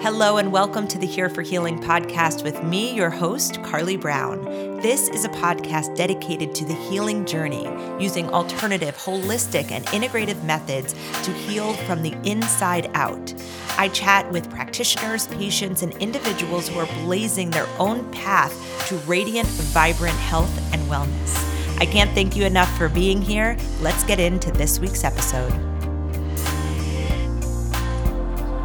Hello, and welcome to the Here for Healing podcast with me, your host, Carly Brown. This is a podcast dedicated to the healing journey, using alternative, holistic, and integrative methods to heal from the inside out. I chat with practitioners, patients, and individuals who are blazing their own path to radiant, vibrant health and wellness. I can't thank you enough for being here. Let's get into this week's episode.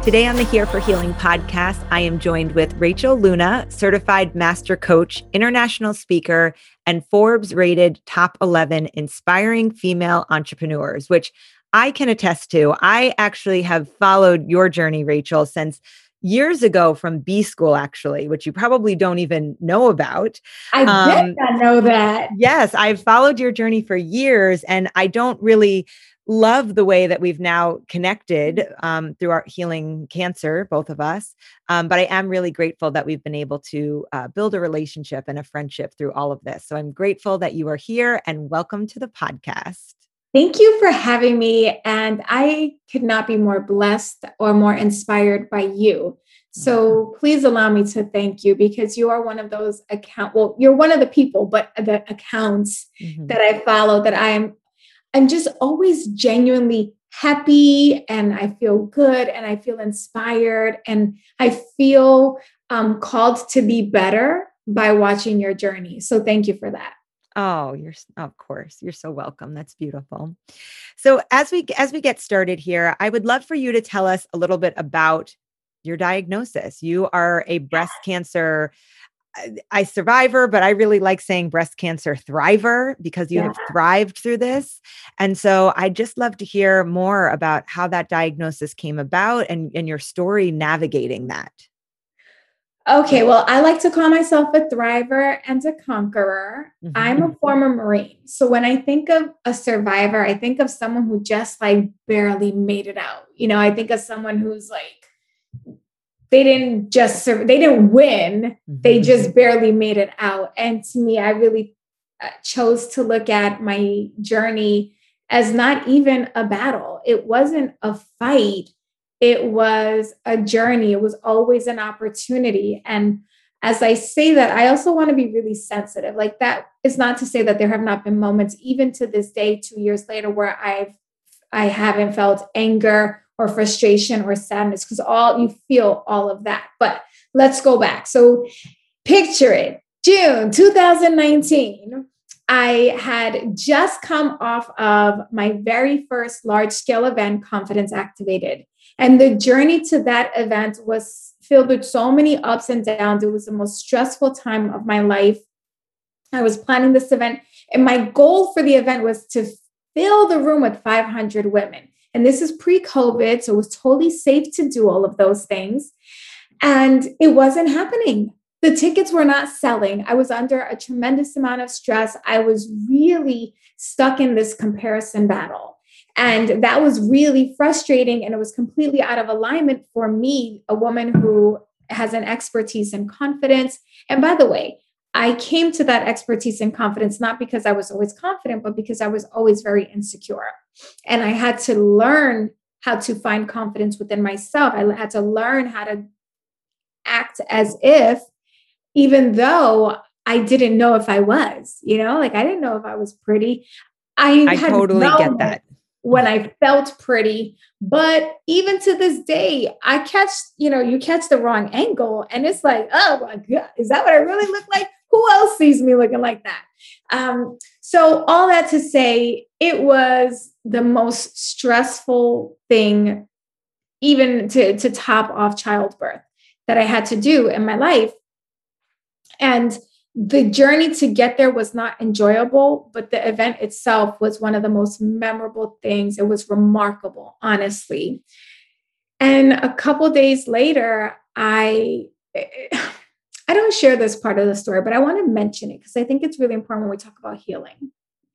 Today on the Here for Healing podcast, I am joined with Rachel Luna, certified master coach, international speaker, and Forbes rated top 11 inspiring female entrepreneurs, which I can attest to. I actually have followed your journey, Rachel, since years ago from B school, actually, which you probably don't even know about. I um, did not know that. Yes, I've followed your journey for years, and I don't really love the way that we've now connected mm-hmm. um, through our healing cancer, both of us. Um, but I am really grateful that we've been able to uh, build a relationship and a friendship through all of this. So I'm grateful that you are here and welcome to the podcast. Thank you for having me. And I could not be more blessed or more inspired by you. So mm-hmm. please allow me to thank you because you are one of those account. Well, you're one of the people, but the accounts mm-hmm. that I follow that I am I'm just always genuinely happy and I feel good and I feel inspired and I feel um, called to be better by watching your journey. So thank you for that. Oh, you're of course. You're so welcome. That's beautiful. So as we as we get started here, I would love for you to tell us a little bit about your diagnosis. You are a breast cancer I survivor, but I really like saying breast cancer thriver because you yeah. have thrived through this. And so I'd just love to hear more about how that diagnosis came about and, and your story navigating that. Okay, well, I like to call myself a thriver and a conqueror. Mm-hmm. I'm a former Marine. So when I think of a survivor, I think of someone who just like barely made it out. You know, I think of someone who's like they didn't just serve, they didn't win. Mm-hmm. they just barely made it out. And to me i really uh, chose to look at my journey as not even a battle. It wasn't a fight. It was a journey. It was always an opportunity. And as i say that i also want to be really sensitive. Like that is not to say that there have not been moments even to this day 2 years later where i've i haven't felt anger or frustration or sadness because all you feel all of that. But let's go back. So picture it June 2019. I had just come off of my very first large scale event, Confidence Activated. And the journey to that event was filled with so many ups and downs. It was the most stressful time of my life. I was planning this event, and my goal for the event was to fill the room with 500 women. And this is pre COVID. So it was totally safe to do all of those things. And it wasn't happening. The tickets were not selling. I was under a tremendous amount of stress. I was really stuck in this comparison battle. And that was really frustrating. And it was completely out of alignment for me, a woman who has an expertise and confidence. And by the way, I came to that expertise and confidence not because I was always confident, but because I was always very insecure. And I had to learn how to find confidence within myself. I had to learn how to act as if, even though I didn't know if I was, you know, like I didn't know if I was pretty. I, I totally get that when I felt pretty. But even to this day, I catch, you know, you catch the wrong angle and it's like, oh my God, is that what I really look like? who else sees me looking like that? Um, so, all that to say, it was the most stressful thing, even to, to top off childbirth, that I had to do in my life. And the journey to get there was not enjoyable, but the event itself was one of the most memorable things. It was remarkable, honestly. And a couple days later, I I don't share this part of the story, but I want to mention it because I think it's really important when we talk about healing.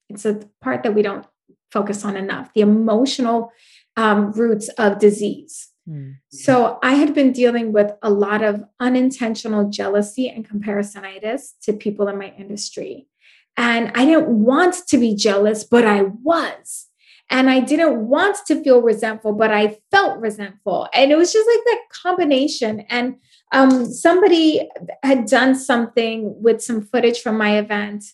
It's a part that we don't focus on enough the emotional um, roots of disease. Mm-hmm. So I had been dealing with a lot of unintentional jealousy and comparisonitis to people in my industry. And I didn't want to be jealous, but I was. And I didn't want to feel resentful, but I felt resentful. And it was just like that combination. And um, somebody had done something with some footage from my event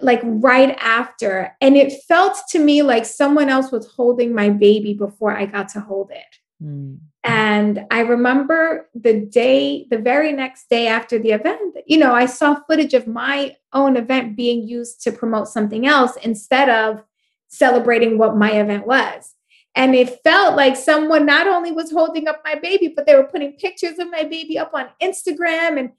like right after. And it felt to me like someone else was holding my baby before I got to hold it. Mm. And I remember the day, the very next day after the event, you know, I saw footage of my own event being used to promote something else instead of celebrating what my event was. And it felt like someone not only was holding up my baby, but they were putting pictures of my baby up on Instagram. And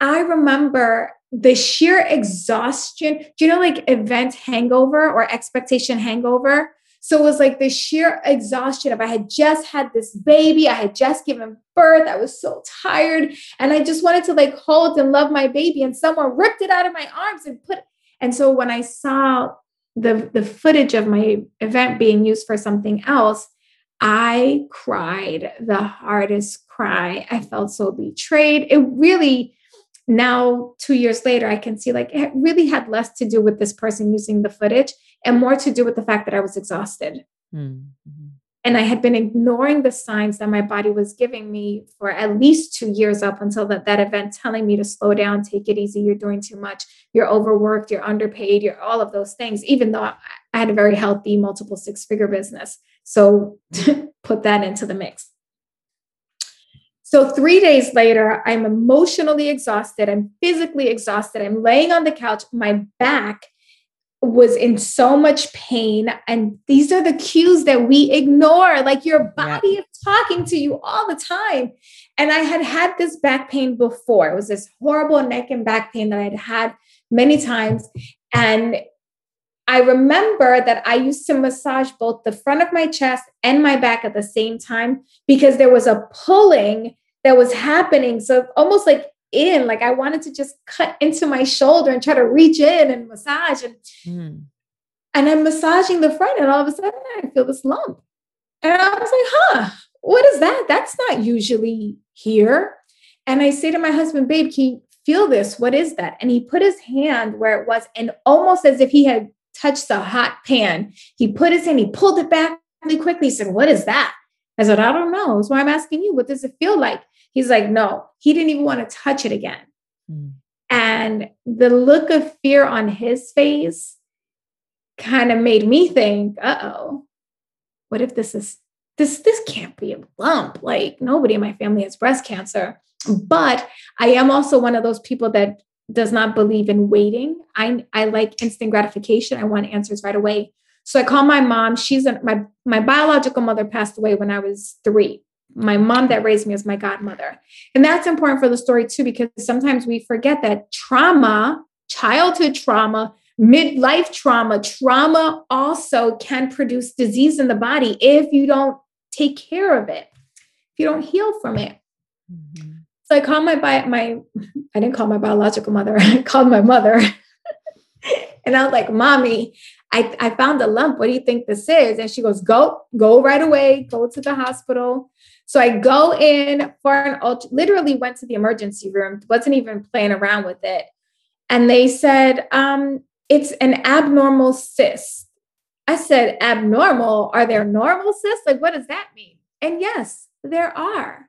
I remember the sheer exhaustion. Do you know, like event hangover or expectation hangover? So it was like the sheer exhaustion of I had just had this baby, I had just given birth, I was so tired, and I just wanted to like hold and love my baby, and someone ripped it out of my arms and put. And so when I saw the the footage of my event being used for something else, I cried the hardest cry. I felt so betrayed. It really now 2 years later I can see like it really had less to do with this person using the footage and more to do with the fact that I was exhausted. Mm-hmm. And I had been ignoring the signs that my body was giving me for at least two years up until that, that event, telling me to slow down, take it easy, you're doing too much, you're overworked, you're underpaid, you're all of those things, even though I had a very healthy multiple six figure business. So put that into the mix. So, three days later, I'm emotionally exhausted. I'm physically exhausted. I'm laying on the couch. My back was in so much pain. And these are the cues that we ignore. Like your body yeah. is talking to you all the time. And I had had this back pain before. It was this horrible neck and back pain that I'd had many times. And I remember that I used to massage both the front of my chest and my back at the same time because there was a pulling that was happening. So almost like in. Like I wanted to just cut into my shoulder and try to reach in and massage. And, mm. and I'm massaging the front, and all of a sudden I feel this lump. And I was like, huh, what is that? That's not usually here. And I say to my husband, babe, can you feel this? What is that? And he put his hand where it was, and almost as if he had touched a hot pan, he put his hand, he pulled it back really quickly. He said, What is that? I said, I don't know. That's why I'm asking you. What does it feel like? He's like, no, he didn't even want to touch it again. Mm. And the look of fear on his face kind of made me think, uh oh, what if this is this this can't be a lump like nobody in my family has breast cancer but i am also one of those people that does not believe in waiting i i like instant gratification i want answers right away so i call my mom she's a, my my biological mother passed away when i was 3 my mom that raised me as my godmother. And that's important for the story too, because sometimes we forget that trauma, childhood trauma, midlife trauma, trauma also can produce disease in the body if you don't take care of it, if you don't heal from it. Mm-hmm. So I called my bi- my I didn't call my biological mother, I called my mother. and I was like, mommy, I, I found a lump. What do you think this is? And she goes, Go, go right away, go to the hospital. So I go in for an ultra, literally went to the emergency room, wasn't even playing around with it. And they said, um, it's an abnormal cyst. I said, abnormal? Are there normal cysts? Like, what does that mean? And yes, there are.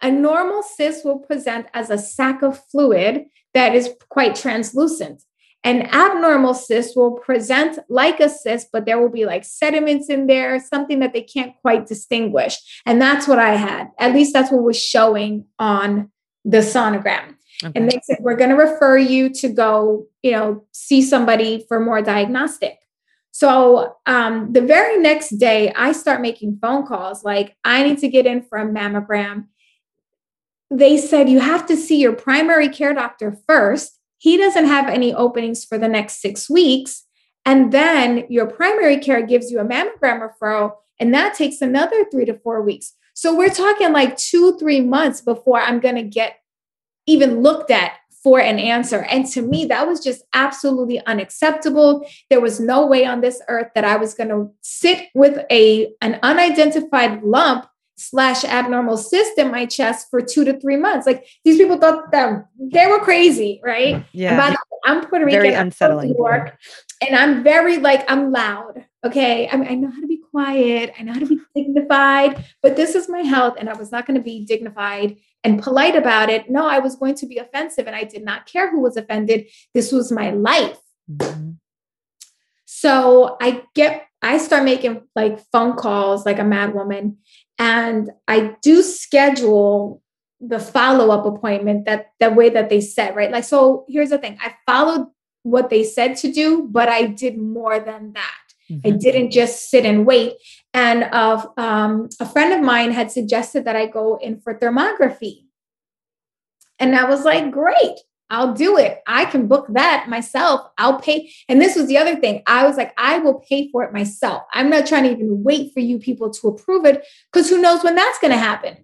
A normal cyst will present as a sac of fluid that is quite translucent. An abnormal cyst will present like a cyst, but there will be like sediments in there, something that they can't quite distinguish. And that's what I had. At least that's what was showing on the sonogram. Okay. And they said, we're going to refer you to go, you know, see somebody for more diagnostic. So um, the very next day, I start making phone calls like, I need to get in for a mammogram. They said, you have to see your primary care doctor first he doesn't have any openings for the next six weeks. And then your primary care gives you a mammogram referral, and that takes another three to four weeks. So we're talking like two, three months before I'm going to get even looked at for an answer. And to me, that was just absolutely unacceptable. There was no way on this earth that I was going to sit with a an unidentified lump slash abnormal cyst in my chest for two to three months. Like these people thought that they were crazy, right? Yeah. The, I'm Puerto Rican. Very unsettling. New York, and I'm very like I'm loud. Okay, I, mean, I know how to be quiet. I know how to be dignified. But this is my health, and I was not going to be dignified and polite about it. No, I was going to be offensive, and I did not care who was offended. This was my life. Mm-hmm. So I get, I start making like phone calls like a mad woman, and I do schedule the follow-up appointment that that way that they said right? Like so here's the thing. I followed what they said to do but i did more than that. Mm-hmm. i didn't just sit and wait. And uh, um, a friend of mine had suggested that i go in for thermography. And i was like great I'll do it. I can book that myself. I'll pay. And this was the other thing. I was like, I will pay for it myself. I'm not trying to even wait for you people to approve it because who knows when that's going to happen.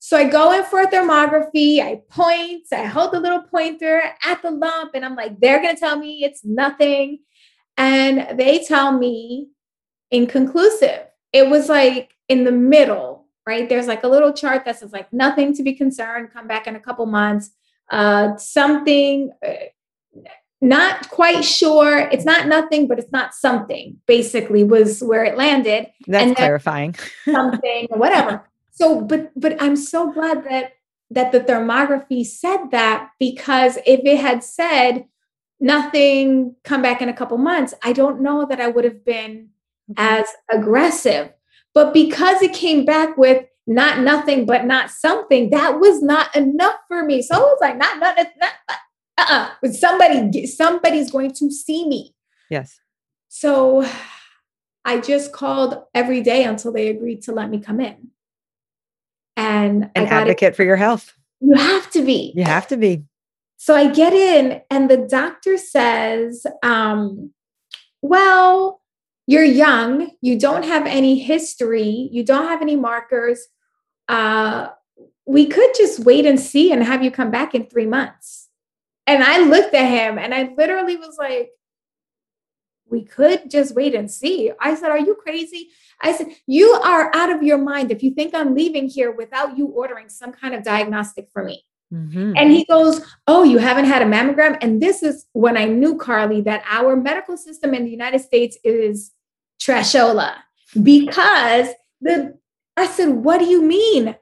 So I go in for a thermography, I point, I hold the little pointer at the lump, and I'm like, they're going to tell me it's nothing. And they tell me inconclusive. It was like in the middle, right? There's like a little chart that says like nothing to be concerned, come back in a couple months. Uh, something, uh, not quite sure. It's not nothing, but it's not something, basically, was where it landed. That's and clarifying. something, whatever. So, but but I'm so glad that that the thermography said that because if it had said nothing, come back in a couple months, I don't know that I would have been as aggressive. But because it came back with not nothing, but not something, that was not enough for me. So I was like, not not not. Uh-uh. Somebody, somebody's going to see me. Yes. So I just called every day until they agreed to let me come in and an advocate for your health. You have to be. You have to be. So I get in, and the doctor says, um, Well, you're young, you don't have any history, you don't have any markers. Uh, we could just wait and see and have you come back in three months. And I looked at him and I literally was like, we could just wait and see. I said, Are you crazy? I said, You are out of your mind if you think I'm leaving here without you ordering some kind of diagnostic for me. Mm-hmm. And he goes, Oh, you haven't had a mammogram? And this is when I knew, Carly, that our medical system in the United States is trashola because the I said, What do you mean?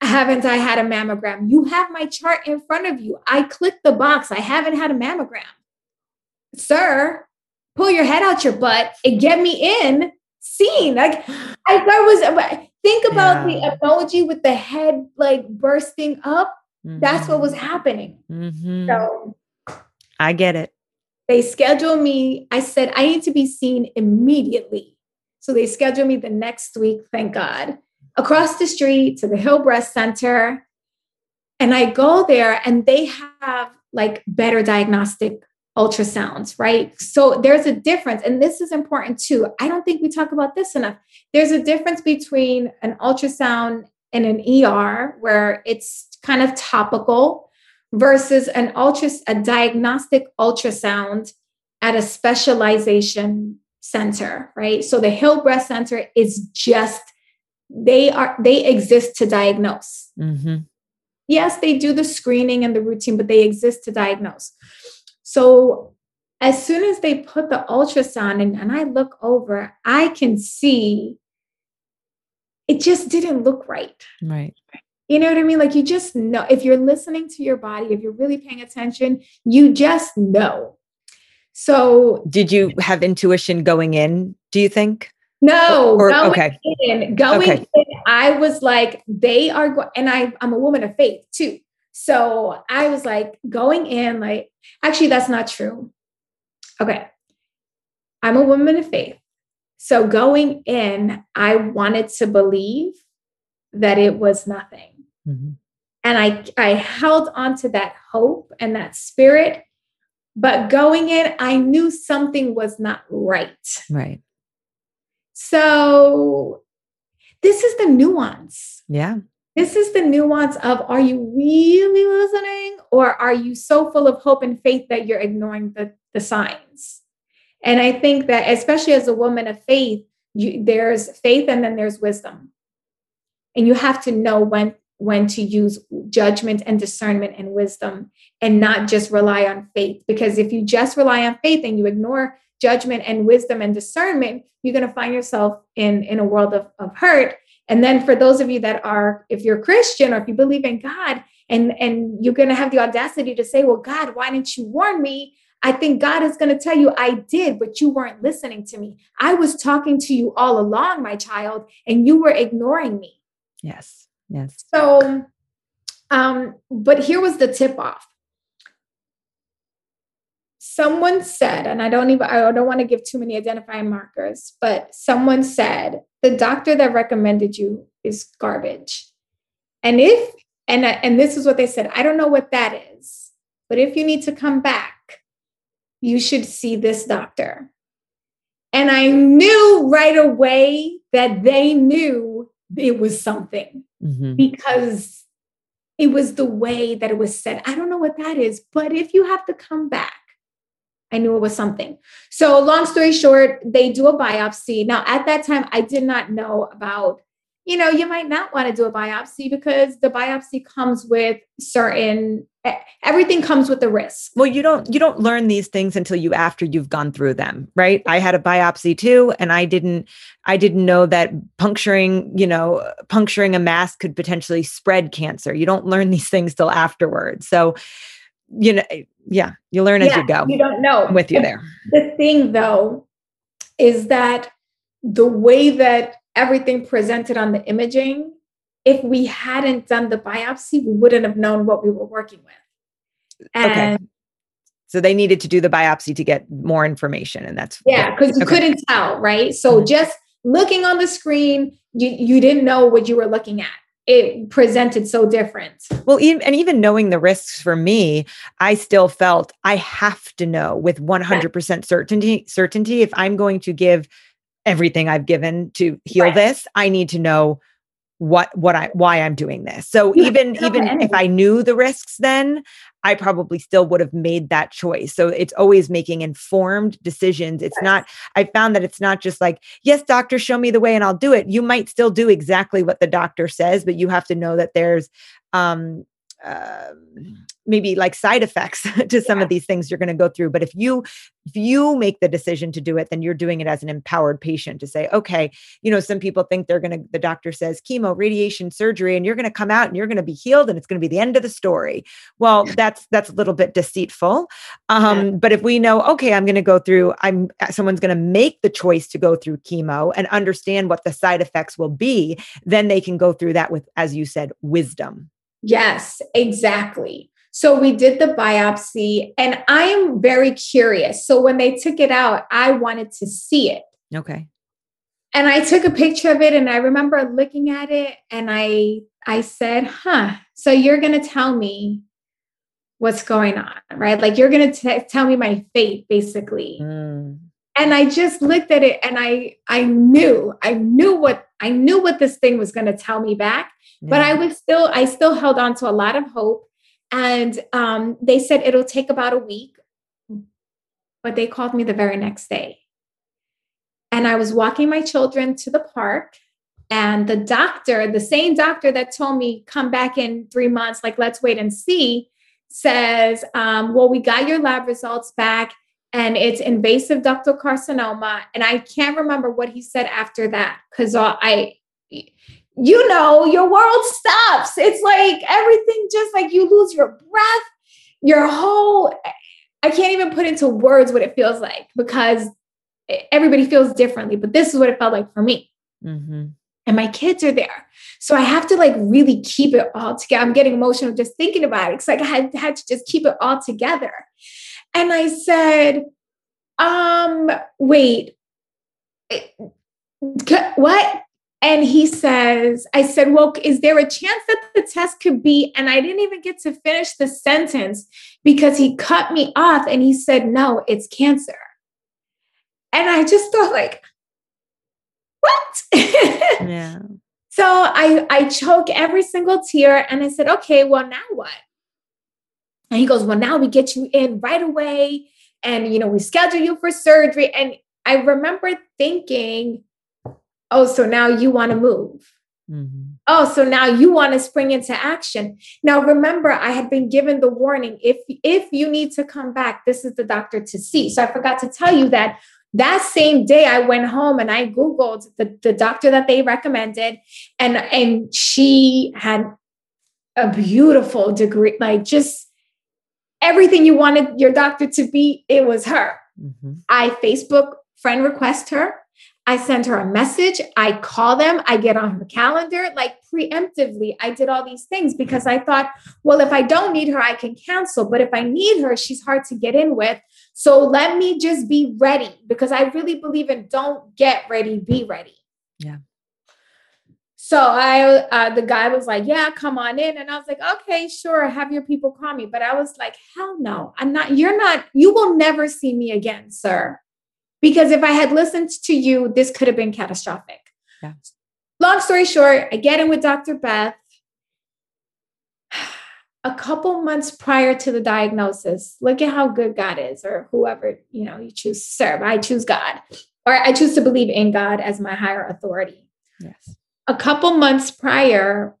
Haven't I had a mammogram? You have my chart in front of you. I clicked the box. I haven't had a mammogram. Sir, pull your head out your butt and get me in scene. Like I, was think about yeah. the emoji with the head like bursting up. Mm-hmm. That's what was mm-hmm. happening. Mm-hmm. So I get it. They schedule me. I said I need to be seen immediately. So they schedule me the next week, thank God, across the street to the Hill Breast Center. And I go there and they have like better diagnostic ultrasounds, right? So there's a difference. And this is important too. I don't think we talk about this enough. There's a difference between an ultrasound and an ER where it's kind of topical versus an ultra a diagnostic ultrasound at a specialization center, right? So the Hill Breast Center is just they are they exist to diagnose. Mm-hmm. Yes, they do the screening and the routine, but they exist to diagnose. So as soon as they put the ultrasound in and I look over, I can see it just didn't look right. Right. You know what I mean? Like you just know if you're listening to your body, if you're really paying attention, you just know. So, did you have intuition going in? Do you think? No, or, going okay. in, going okay. in, I was like, they are going, and I, I'm a woman of faith too. So I was like going in, like, actually, that's not true. Okay. I'm a woman of faith. So going in, I wanted to believe that it was nothing. Mm-hmm. And I, I held on to that hope and that spirit. But going in, I knew something was not right. Right. So this is the nuance. Yeah. This is the nuance of are you really listening or are you so full of hope and faith that you're ignoring the, the signs? And I think that, especially as a woman of faith, you, there's faith and then there's wisdom. And you have to know when when to use judgment and discernment and wisdom and not just rely on faith. Because if you just rely on faith and you ignore judgment and wisdom and discernment, you're going to find yourself in, in a world of, of hurt. And then for those of you that are, if you're Christian or if you believe in God, and, and you're going to have the audacity to say, Well, God, why didn't you warn me? I think God is going to tell you, I did, but you weren't listening to me. I was talking to you all along, my child, and you were ignoring me. Yes. Yes. So, um, but here was the tip off. Someone said, and I don't even, I don't want to give too many identifying markers, but someone said, the doctor that recommended you is garbage. And if, and, and this is what they said, I don't know what that is, but if you need to come back, you should see this doctor. And I knew right away that they knew it was something mm-hmm. because it was the way that it was said. I don't know what that is, but if you have to come back, I knew it was something. So, long story short, they do a biopsy. Now, at that time, I did not know about you know, you might not want to do a biopsy because the biopsy comes with certain everything comes with the risk. Well, you don't you don't learn these things until you after you've gone through them, right? I had a biopsy too and I didn't I didn't know that puncturing, you know, puncturing a mass could potentially spread cancer. You don't learn these things till afterwards. So, you know, eh, yeah, you learn yeah, as you go. You don't know. I'm with you there. The thing though is that the way that everything presented on the imaging, if we hadn't done the biopsy, we wouldn't have known what we were working with. And okay. So they needed to do the biopsy to get more information. And that's yeah, because you okay. couldn't tell, right? So mm-hmm. just looking on the screen, you, you didn't know what you were looking at it presented so different. Well, even, and even knowing the risks for me, I still felt I have to know with 100% certainty certainty if I'm going to give everything I've given to heal right. this. I need to know what what I why I'm doing this. So yeah, even even if I knew the risks then, I probably still would have made that choice. So it's always making informed decisions. It's yes. not I found that it's not just like, yes, doctor, show me the way and I'll do it. You might still do exactly what the doctor says, but you have to know that there's um uh, maybe like side effects to some yeah. of these things you're going to go through but if you if you make the decision to do it then you're doing it as an empowered patient to say okay you know some people think they're going to the doctor says chemo radiation surgery and you're going to come out and you're going to be healed and it's going to be the end of the story well that's that's a little bit deceitful um, yeah. but if we know okay i'm going to go through i'm uh, someone's going to make the choice to go through chemo and understand what the side effects will be then they can go through that with as you said wisdom Yes, exactly. So we did the biopsy, and I am very curious. So when they took it out, I wanted to see it. Okay. And I took a picture of it, and I remember looking at it, and I I said, "Huh." So you're gonna tell me what's going on, right? Like you're gonna t- tell me my fate, basically. Mm. And I just looked at it, and I I knew I knew what I knew what this thing was gonna tell me back but I was still, I still held on to a lot of hope. And um, they said it'll take about a week. But they called me the very next day. And I was walking my children to the park. And the doctor, the same doctor that told me, come back in three months, like, let's wait and see, says, um, well, we got your lab results back and it's invasive ductal carcinoma. And I can't remember what he said after that because I, you know, your world stops. It's like everything just like you lose your breath, your whole, I can't even put into words what it feels like because everybody feels differently, but this is what it felt like for me. Mm-hmm. And my kids are there. So I have to like really keep it all together. I'm getting emotional just thinking about it. It's like I had, had to just keep it all together. And I said, um, wait, what? And he says, I said, Well, is there a chance that the test could be? And I didn't even get to finish the sentence because he cut me off and he said, No, it's cancer. And I just thought, like, what? yeah. So I, I choke every single tear and I said, okay, well, now what? And he goes, well, now we get you in right away. And, you know, we schedule you for surgery. And I remember thinking, oh, so now you want to move. Mm-hmm. Oh, so now you want to spring into action. Now remember, I had been given the warning if if you need to come back, this is the doctor to see. So I forgot to tell you that that same day I went home and I Googled the, the doctor that they recommended, and and she had a beautiful degree, like just everything you wanted your doctor to be, it was her. Mm-hmm. I Facebook friend request her. I send her a message. I call them. I get on her calendar. Like preemptively, I did all these things because I thought, well, if I don't need her, I can cancel. But if I need her, she's hard to get in with. So let me just be ready because I really believe in don't get ready, be ready. Yeah. So I, uh, the guy was like, "Yeah, come on in," and I was like, "Okay, sure, have your people call me." But I was like, "Hell no, I'm not. You're not. You will never see me again, sir." Because if I had listened to you, this could have been catastrophic. Yeah. Long story short, I get in with Dr. Beth. A couple months prior to the diagnosis, look at how good God is, or whoever you know you choose to serve. I choose God, or I choose to believe in God as my higher authority. Yes. A couple months prior,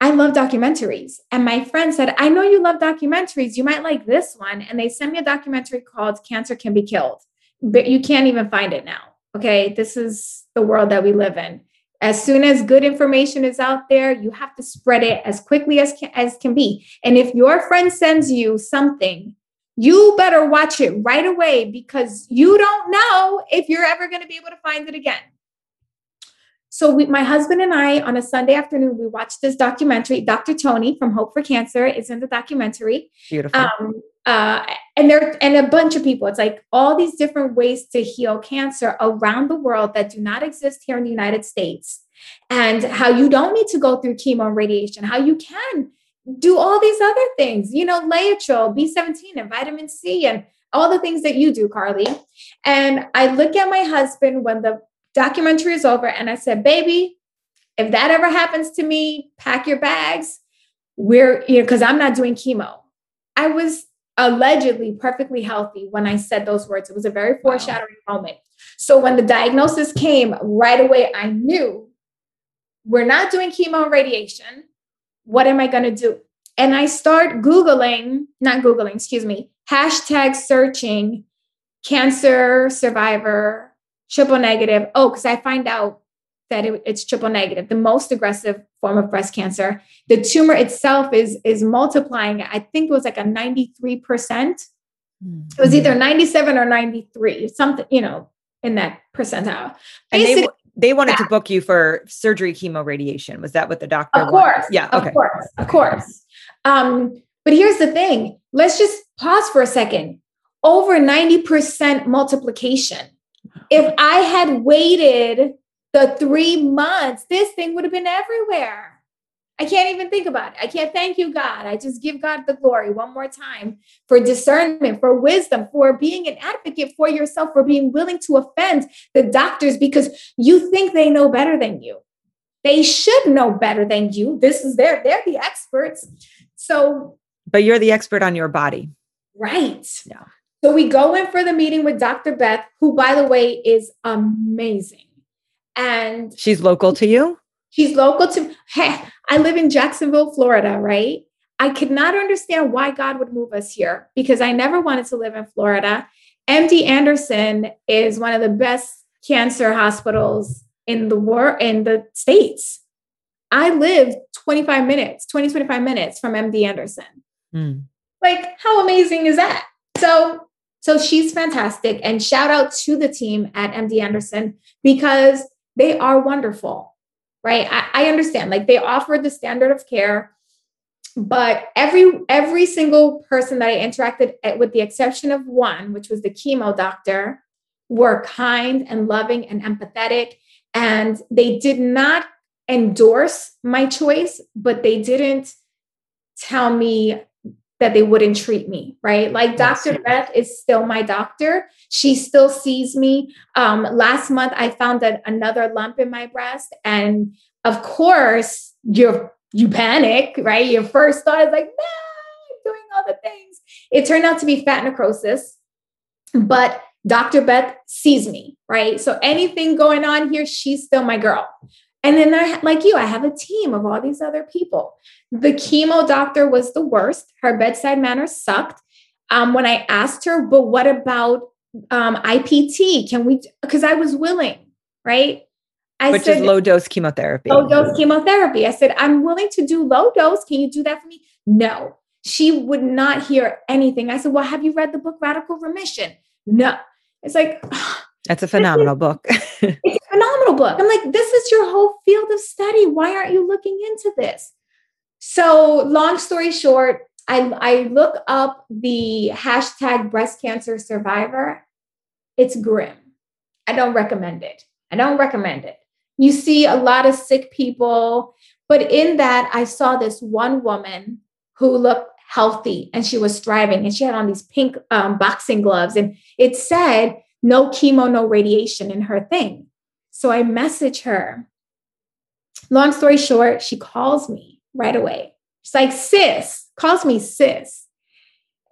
I love documentaries. And my friend said, I know you love documentaries. You might like this one. And they sent me a documentary called Cancer Can Be Killed but you can't even find it now. Okay. This is the world that we live in. As soon as good information is out there, you have to spread it as quickly as can, as can be. And if your friend sends you something, you better watch it right away because you don't know if you're ever going to be able to find it again. So we, my husband and I, on a Sunday afternoon, we watched this documentary. Dr. Tony from Hope for Cancer is in the documentary. Beautiful. Um, uh, and there and a bunch of people. It's like all these different ways to heal cancer around the world that do not exist here in the United States, and how you don't need to go through chemo and radiation. How you can do all these other things. You know, Laetrile, B17, and vitamin C, and all the things that you do, Carly. And I look at my husband when the documentary is over. And I said, baby, if that ever happens to me, pack your bags. We're, you know, because I'm not doing chemo. I was allegedly perfectly healthy when I said those words. It was a very foreshadowing wow. moment. So when the diagnosis came right away, I knew we're not doing chemo and radiation. What am I going to do? And I start Googling, not Googling, excuse me, hashtag searching cancer survivor triple negative. Oh, because I find out that it, it's triple negative, the most aggressive form of breast cancer. The tumor itself is is multiplying. I think it was like a 93%. Mm-hmm. It was either 97 or 93, something, you know, in that percentile. Basically, and they, they wanted yeah. to book you for surgery, chemo, radiation. Was that what the doctor Of course. Wanted? Yeah. Okay. Of course. Of course. Um, but here's the thing. Let's just pause for a second. Over 90% multiplication if I had waited the three months, this thing would have been everywhere. I can't even think about it. I can't thank you, God. I just give God the glory one more time for discernment, for wisdom, for being an advocate for yourself, for being willing to offend the doctors because you think they know better than you. They should know better than you. This is their, they're the experts. So, but you're the expert on your body. Right. Yeah. So we go in for the meeting with Dr. Beth, who, by the way, is amazing. And she's local to you? She's local to hey, I live in Jacksonville, Florida, right? I could not understand why God would move us here because I never wanted to live in Florida. MD Anderson is one of the best cancer hospitals in the world in the states. I live 25 minutes, 20, 25 minutes from MD Anderson. Mm. Like, how amazing is that? So so she's fantastic. And shout out to the team at MD Anderson because they are wonderful, right? I, I understand, like they offer the standard of care, but every every single person that I interacted at, with the exception of one, which was the chemo doctor, were kind and loving and empathetic. And they did not endorse my choice, but they didn't tell me that they wouldn't treat me, right? Like Dr. Beth is still my doctor. She still sees me. Um, last month, I found that another lump in my breast. And of course, you're you panic, right? Your first thought is like, no, doing all the things. It turned out to be fat necrosis, but Dr. Beth sees me, right? So anything going on here, she's still my girl. And then I, like you, I have a team of all these other people. The chemo doctor was the worst. Her bedside manner sucked. Um, when I asked her, but what about um, IPT? Can we? Because I was willing, right? I Which said, is low dose chemotherapy. Low dose chemotherapy. I said, I'm willing to do low dose. Can you do that for me? No. She would not hear anything. I said, Well, have you read the book Radical Remission? No. It's like, that's a phenomenal book. it's a phenomenal book. I'm like, this is your whole field of study. Why aren't you looking into this? So, long story short, I, I look up the hashtag breast cancer survivor. It's grim. I don't recommend it. I don't recommend it. You see a lot of sick people, but in that, I saw this one woman who looked healthy and she was thriving and she had on these pink um, boxing gloves and it said no chemo, no radiation in her thing. So I message her. Long story short, she calls me right away. She's like, sis, calls me sis.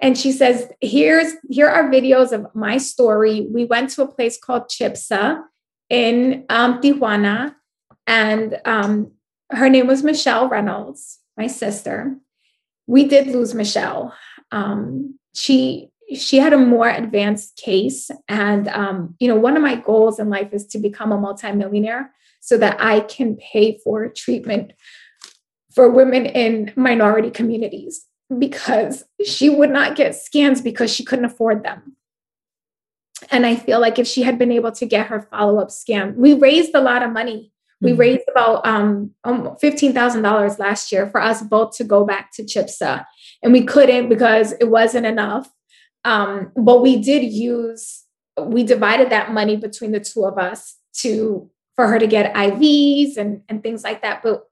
And she says, here's here are videos of my story. We went to a place called Chipsa in um, Tijuana, and um, her name was Michelle Reynolds, my sister. We did lose Michelle. Um, she she had a more advanced case, and um, you know, one of my goals in life is to become a multimillionaire so that I can pay for treatment for women in minority communities because she would not get scans because she couldn't afford them. And I feel like if she had been able to get her follow up scan, we raised a lot of money. We mm-hmm. raised about um, $15,000 last year for us both to go back to CHIPSA. And we couldn't because it wasn't enough. Um, but we did use, we divided that money between the two of us to for her to get IVs and, and things like that. But it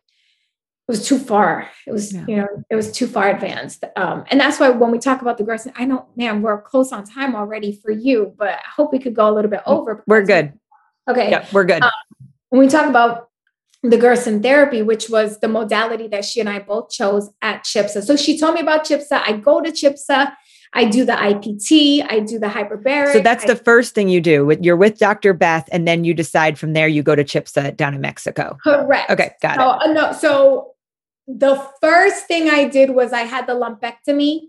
was too far. It was, yeah. you know, it was too far advanced. Um, and that's why when we talk about the girls, I know, man, we're close on time already for you, but I hope we could go a little bit over. We're good. Okay. Yeah, we're good. Um, when we talk about the Gerson therapy, which was the modality that she and I both chose at CHIPSA. So she told me about CHIPSA. I go to CHIPSA. I do the IPT, I do the hyperbaric. So that's I, the first thing you do. You're with Dr. Beth, and then you decide from there you go to CHIPSA down in Mexico. Correct. Okay, got so, it. Uh, no, so the first thing I did was I had the lumpectomy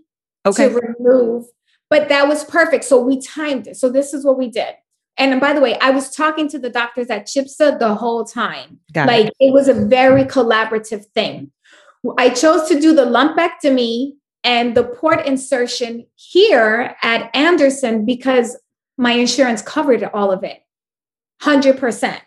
okay. to remove, but that was perfect. So we timed it. So this is what we did. And by the way, I was talking to the doctors at CHIPSA the whole time. Got like it. it was a very collaborative thing. I chose to do the lumpectomy and the port insertion here at Anderson because my insurance covered all of it 100%.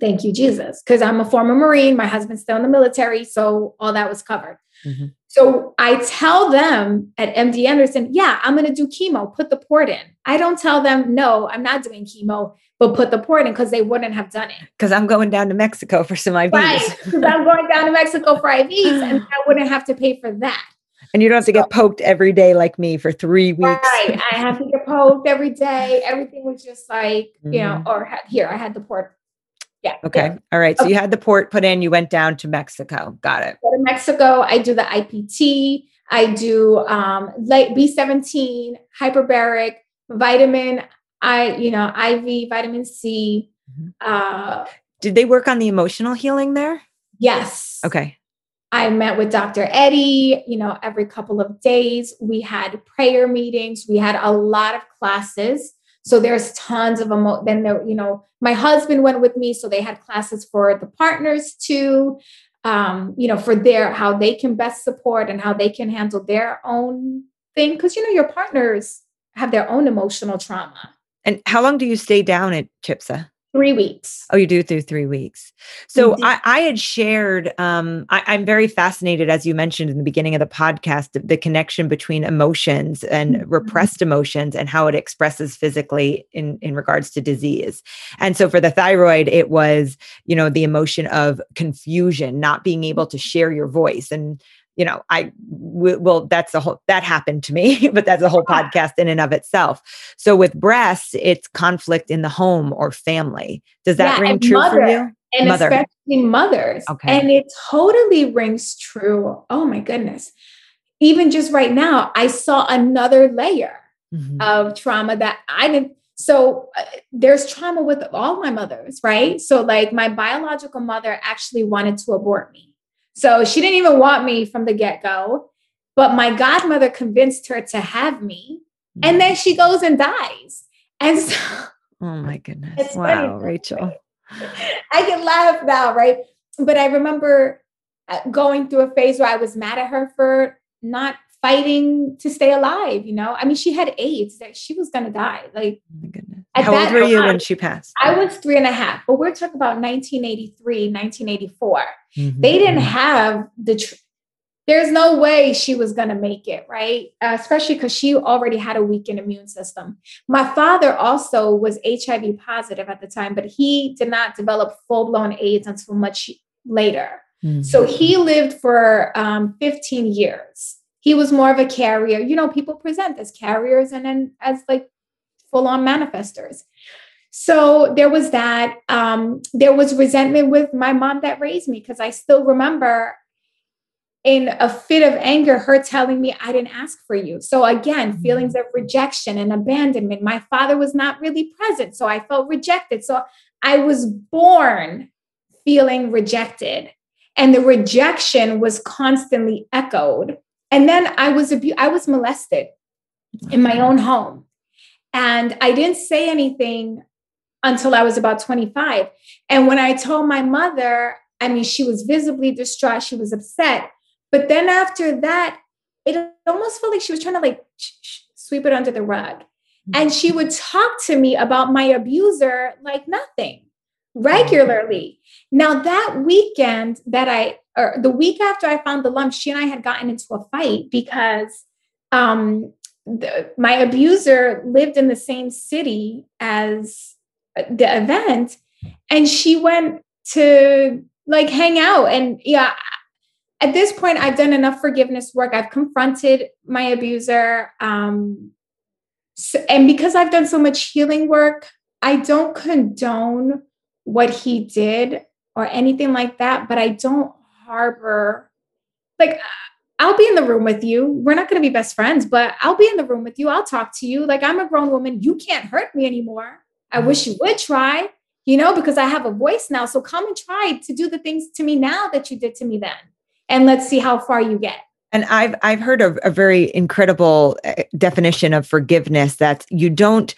Thank you, Jesus. Because I'm a former Marine, my husband's still in the military. So all that was covered. Mm-hmm. So I tell them at MD Anderson, yeah, I'm going to do chemo, put the port in. I don't tell them, no, I'm not doing chemo, but put the port in because they wouldn't have done it. Because I'm going down to Mexico for some IVs. Right. Because I'm going down to Mexico for IVs and I wouldn't have to pay for that. And you don't have to get poked every day like me for three weeks. Right. I have to get poked every day. Everything was just like, mm-hmm. you know, mm-hmm. or here, I had the port yeah. Okay. Yeah. All right. So okay. you had the port put in, you went down to Mexico. Got it. Go to Mexico. I do the IPT. I do um like B17, hyperbaric, vitamin, I, you know, IV, vitamin C. Mm-hmm. Uh did they work on the emotional healing there? Yes. Okay. I met with Dr. Eddie, you know, every couple of days. We had prayer meetings. We had a lot of classes. So there's tons of emo. Then there, you know, my husband went with me, so they had classes for the partners too. Um, you know, for their how they can best support and how they can handle their own thing. Because you know, your partners have their own emotional trauma. And how long do you stay down at CHIPSA? three weeks. Oh, you do through three weeks. So I, I, had shared, um, I, am very fascinated, as you mentioned in the beginning of the podcast, the, the connection between emotions and mm-hmm. repressed emotions and how it expresses physically in, in regards to disease. And so for the thyroid, it was, you know, the emotion of confusion, not being able to share your voice. And you know, I w- well, that's a whole that happened to me, but that's a whole podcast in and of itself. So with breasts, it's conflict in the home or family. Does that yeah, ring true mother, for you? And mother. especially mothers. Okay. And it totally rings true. Oh my goodness. Even just right now, I saw another layer mm-hmm. of trauma that I didn't. So uh, there's trauma with all my mothers, right? So, like, my biological mother actually wanted to abort me. So she didn't even want me from the get go, but my godmother convinced her to have me. And then she goes and dies. And so, oh my goodness. Wow, funny. Rachel. I can laugh now, right? But I remember uh, going through a phase where I was mad at her for not fighting to stay alive. You know, I mean, she had AIDS; that she was going to die. Like, oh. How old were you when she passed? I was three and a half, but we're talking about 1983, 1984. Mm-hmm. They didn't have the. Tr- there's no way she was going to make it, right? Uh, especially because she already had a weakened immune system. My father also was HIV positive at the time, but he did not develop full blown AIDS until much later. Mm-hmm. So he lived for um, 15 years. He was more of a carrier. You know, people present as carriers and then as like full on manifestors. So there was that. Um, there was resentment with my mom that raised me because I still remember in a fit of anger, her telling me I didn't ask for you. So again, mm-hmm. feelings of rejection and abandonment. My father was not really present. So I felt rejected. So I was born feeling rejected. And the rejection was constantly echoed. And then I was abu- I was molested in my own home. And I didn't say anything until I was about 25. And when I told my mother, I mean, she was visibly distraught, she was upset. But then after that, it almost felt like she was trying to like sweep it under the rug. Mm-hmm. And she would talk to me about my abuser like nothing regularly. Now, that weekend that I, or the week after I found the lump, she and I had gotten into a fight because um, the, my abuser lived in the same city as the event. And she went to like hang out. And yeah at this point i've done enough forgiveness work. I've confronted my abuser um so, and because i've done so much healing work i don't condone what he did or anything like that but i don't harbor like I'll be in the room with you. We're not going to be best friends, but I'll be in the room with you. I'll talk to you. Like I'm a grown woman. You can't hurt me anymore. I wish you would try, you know, because I have a voice now. So come and try to do the things to me now that you did to me then. And let's see how far you get. And I've I've heard a, a very incredible uh, definition of forgiveness that you don't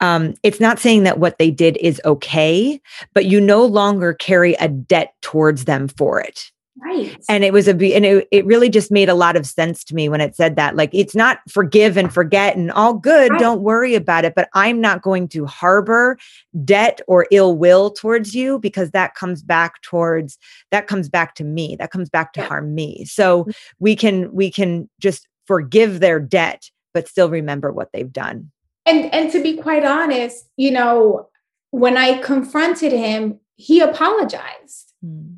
um, it's not saying that what they did is okay, but you no longer carry a debt towards them for it. Right. And it was a and it, it really just made a lot of sense to me when it said that. Like it's not forgive and forget and all good, right. don't worry about it, but I'm not going to harbor debt or ill will towards you because that comes back towards that comes back to me. That comes back to yeah. harm me. So mm-hmm. we can we can just forgive their debt but still remember what they've done. And and to be quite honest, you know, when I confronted him, he apologized. Mm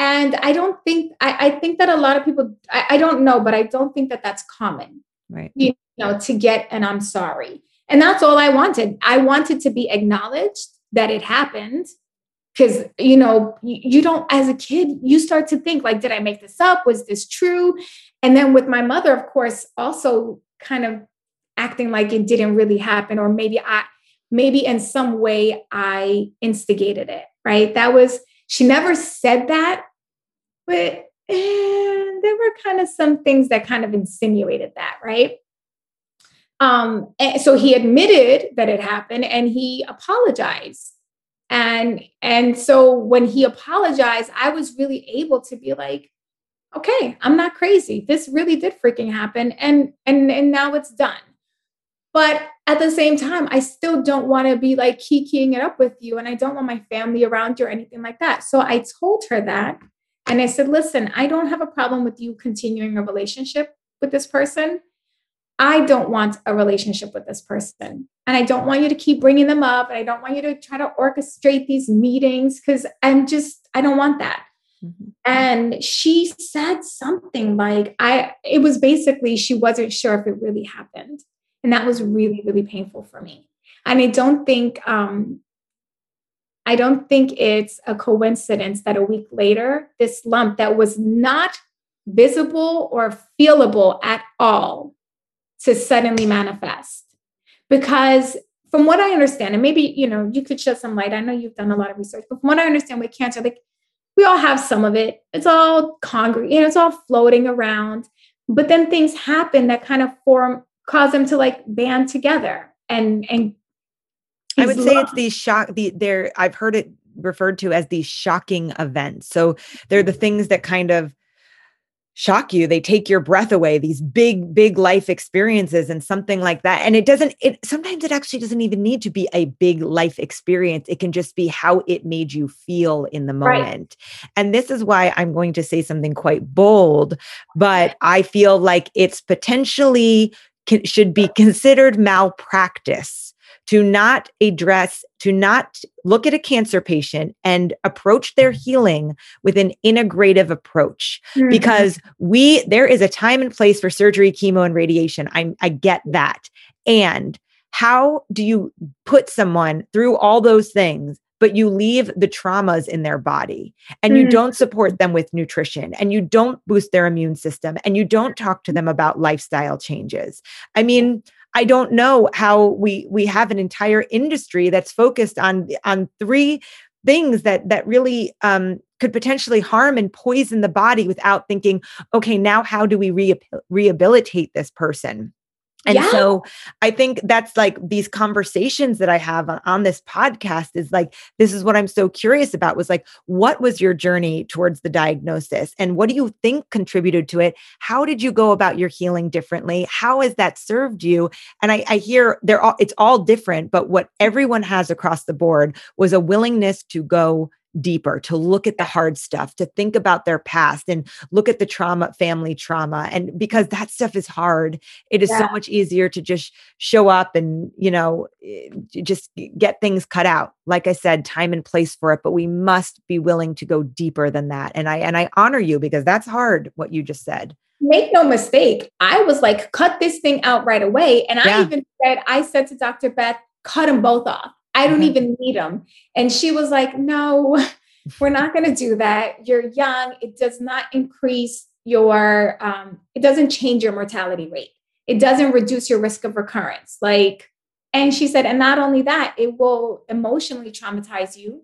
and i don't think i, I think that a lot of people I, I, don't know but i don't think that that's common. Right. You know to get and i'm sorry. And that's all i wanted. I wanted to be acknowledged that it happened. Because you know you, you don't as a kid you start to think like did i make this up? Was this true? And then with my mother of course also kind of acting like it didn't really happen or maybe i maybe in some way i instigated it right? That was she never said that but eh, there were kind of some things that kind of insinuated that, right? Um, so he admitted that it happened and he apologized. And and so when he apologized, I was really able to be like, okay, I'm not crazy. This really did freaking happen. And and and now it's done. But at the same time, I still don't want to be like kikiing it up with you. And I don't want my family around you or anything like that. So I told her that. And I said, listen, I don't have a problem with you continuing a relationship with this person. I don't want a relationship with this person. And I don't want you to keep bringing them up. And I don't want you to try to orchestrate these meetings because I'm just, I don't want that. Mm-hmm. And she said something like, I, it was basically, she wasn't sure if it really happened. And that was really, really painful for me. And I don't think um, I don't think it's a coincidence that a week later, this lump that was not visible or feelable at all to suddenly manifest. Because from what I understand, and maybe you know, you could shed some light. I know you've done a lot of research, but from what I understand with cancer, like we all have some of it. It's all congregate, you know, it's all floating around. But then things happen that kind of form cause them to like band together and and I would say it's these shock the there I've heard it referred to as these shocking events. So they're the things that kind of shock you. They take your breath away these big big life experiences and something like that. And it doesn't it sometimes it actually doesn't even need to be a big life experience. It can just be how it made you feel in the moment. Right. and this is why i'm going to say something quite bold but i feel like it's potentially should be considered malpractice to not address, to not look at a cancer patient and approach their mm-hmm. healing with an integrative approach. Mm-hmm. Because we, there is a time and place for surgery, chemo, and radiation. I, I get that. And how do you put someone through all those things but you leave the traumas in their body and you mm-hmm. don't support them with nutrition and you don't boost their immune system and you don't talk to them about lifestyle changes. I mean, I don't know how we we have an entire industry that's focused on on three things that that really um, could potentially harm and poison the body without thinking, okay, now how do we re- rehabilitate this person? And yeah. so I think that's like these conversations that I have on, on, this podcast is like, this is what I'm so curious about was like, what was your journey towards the diagnosis? And what do you think contributed to it? How did you go about your healing differently? How has that served you? And I, I hear they're all, it's all different, but what everyone has across the board was a willingness to go deeper, to look at the hard stuff, to think about their past and look at the trauma, family trauma. And because that stuff is hard, it is yeah. so much easier to just show up and, you know, eh, just get things cut out. Like I said, time and place for it, but we must be willing to go deeper than that. And I and I honor you because that's hard what you just said make no mistake, I was like, cut this thing out right away. And yeah. I even said, I said to Dr. Beth, cut them both off. I don't mm-hmm. even need them. And she was like, no, we're not going to do that. You're young. It does not increase your, um, it doesn't change your mortality rate. It doesn't reduce your risk of recurrence. Like, and she said, and not only that, it will emotionally traumatize you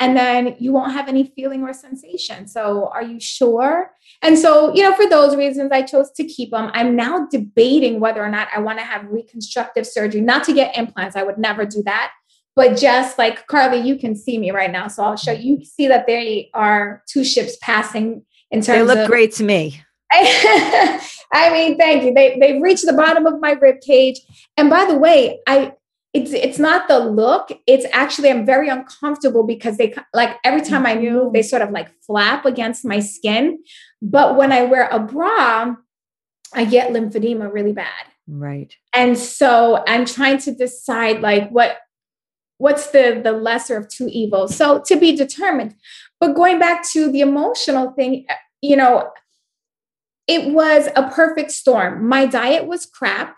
and then you won't have any feeling or sensation. So, are you sure? And so, you know, for those reasons, I chose to keep them. I'm now debating whether or not I want to have reconstructive surgery, not to get implants. I would never do that but just like Carly, you can see me right now. So I'll show you. You see that there are two ships passing in terms They look of, great to me. I mean, thank you. They they've reached the bottom of my rib cage. And by the way, I it's it's not the look. It's actually I'm very uncomfortable because they like every time I move, they sort of like flap against my skin. But when I wear a bra, I get lymphedema really bad. Right. And so I'm trying to decide like what what's the the lesser of two evils. So to be determined. But going back to the emotional thing you know it was a perfect storm. My diet was crap.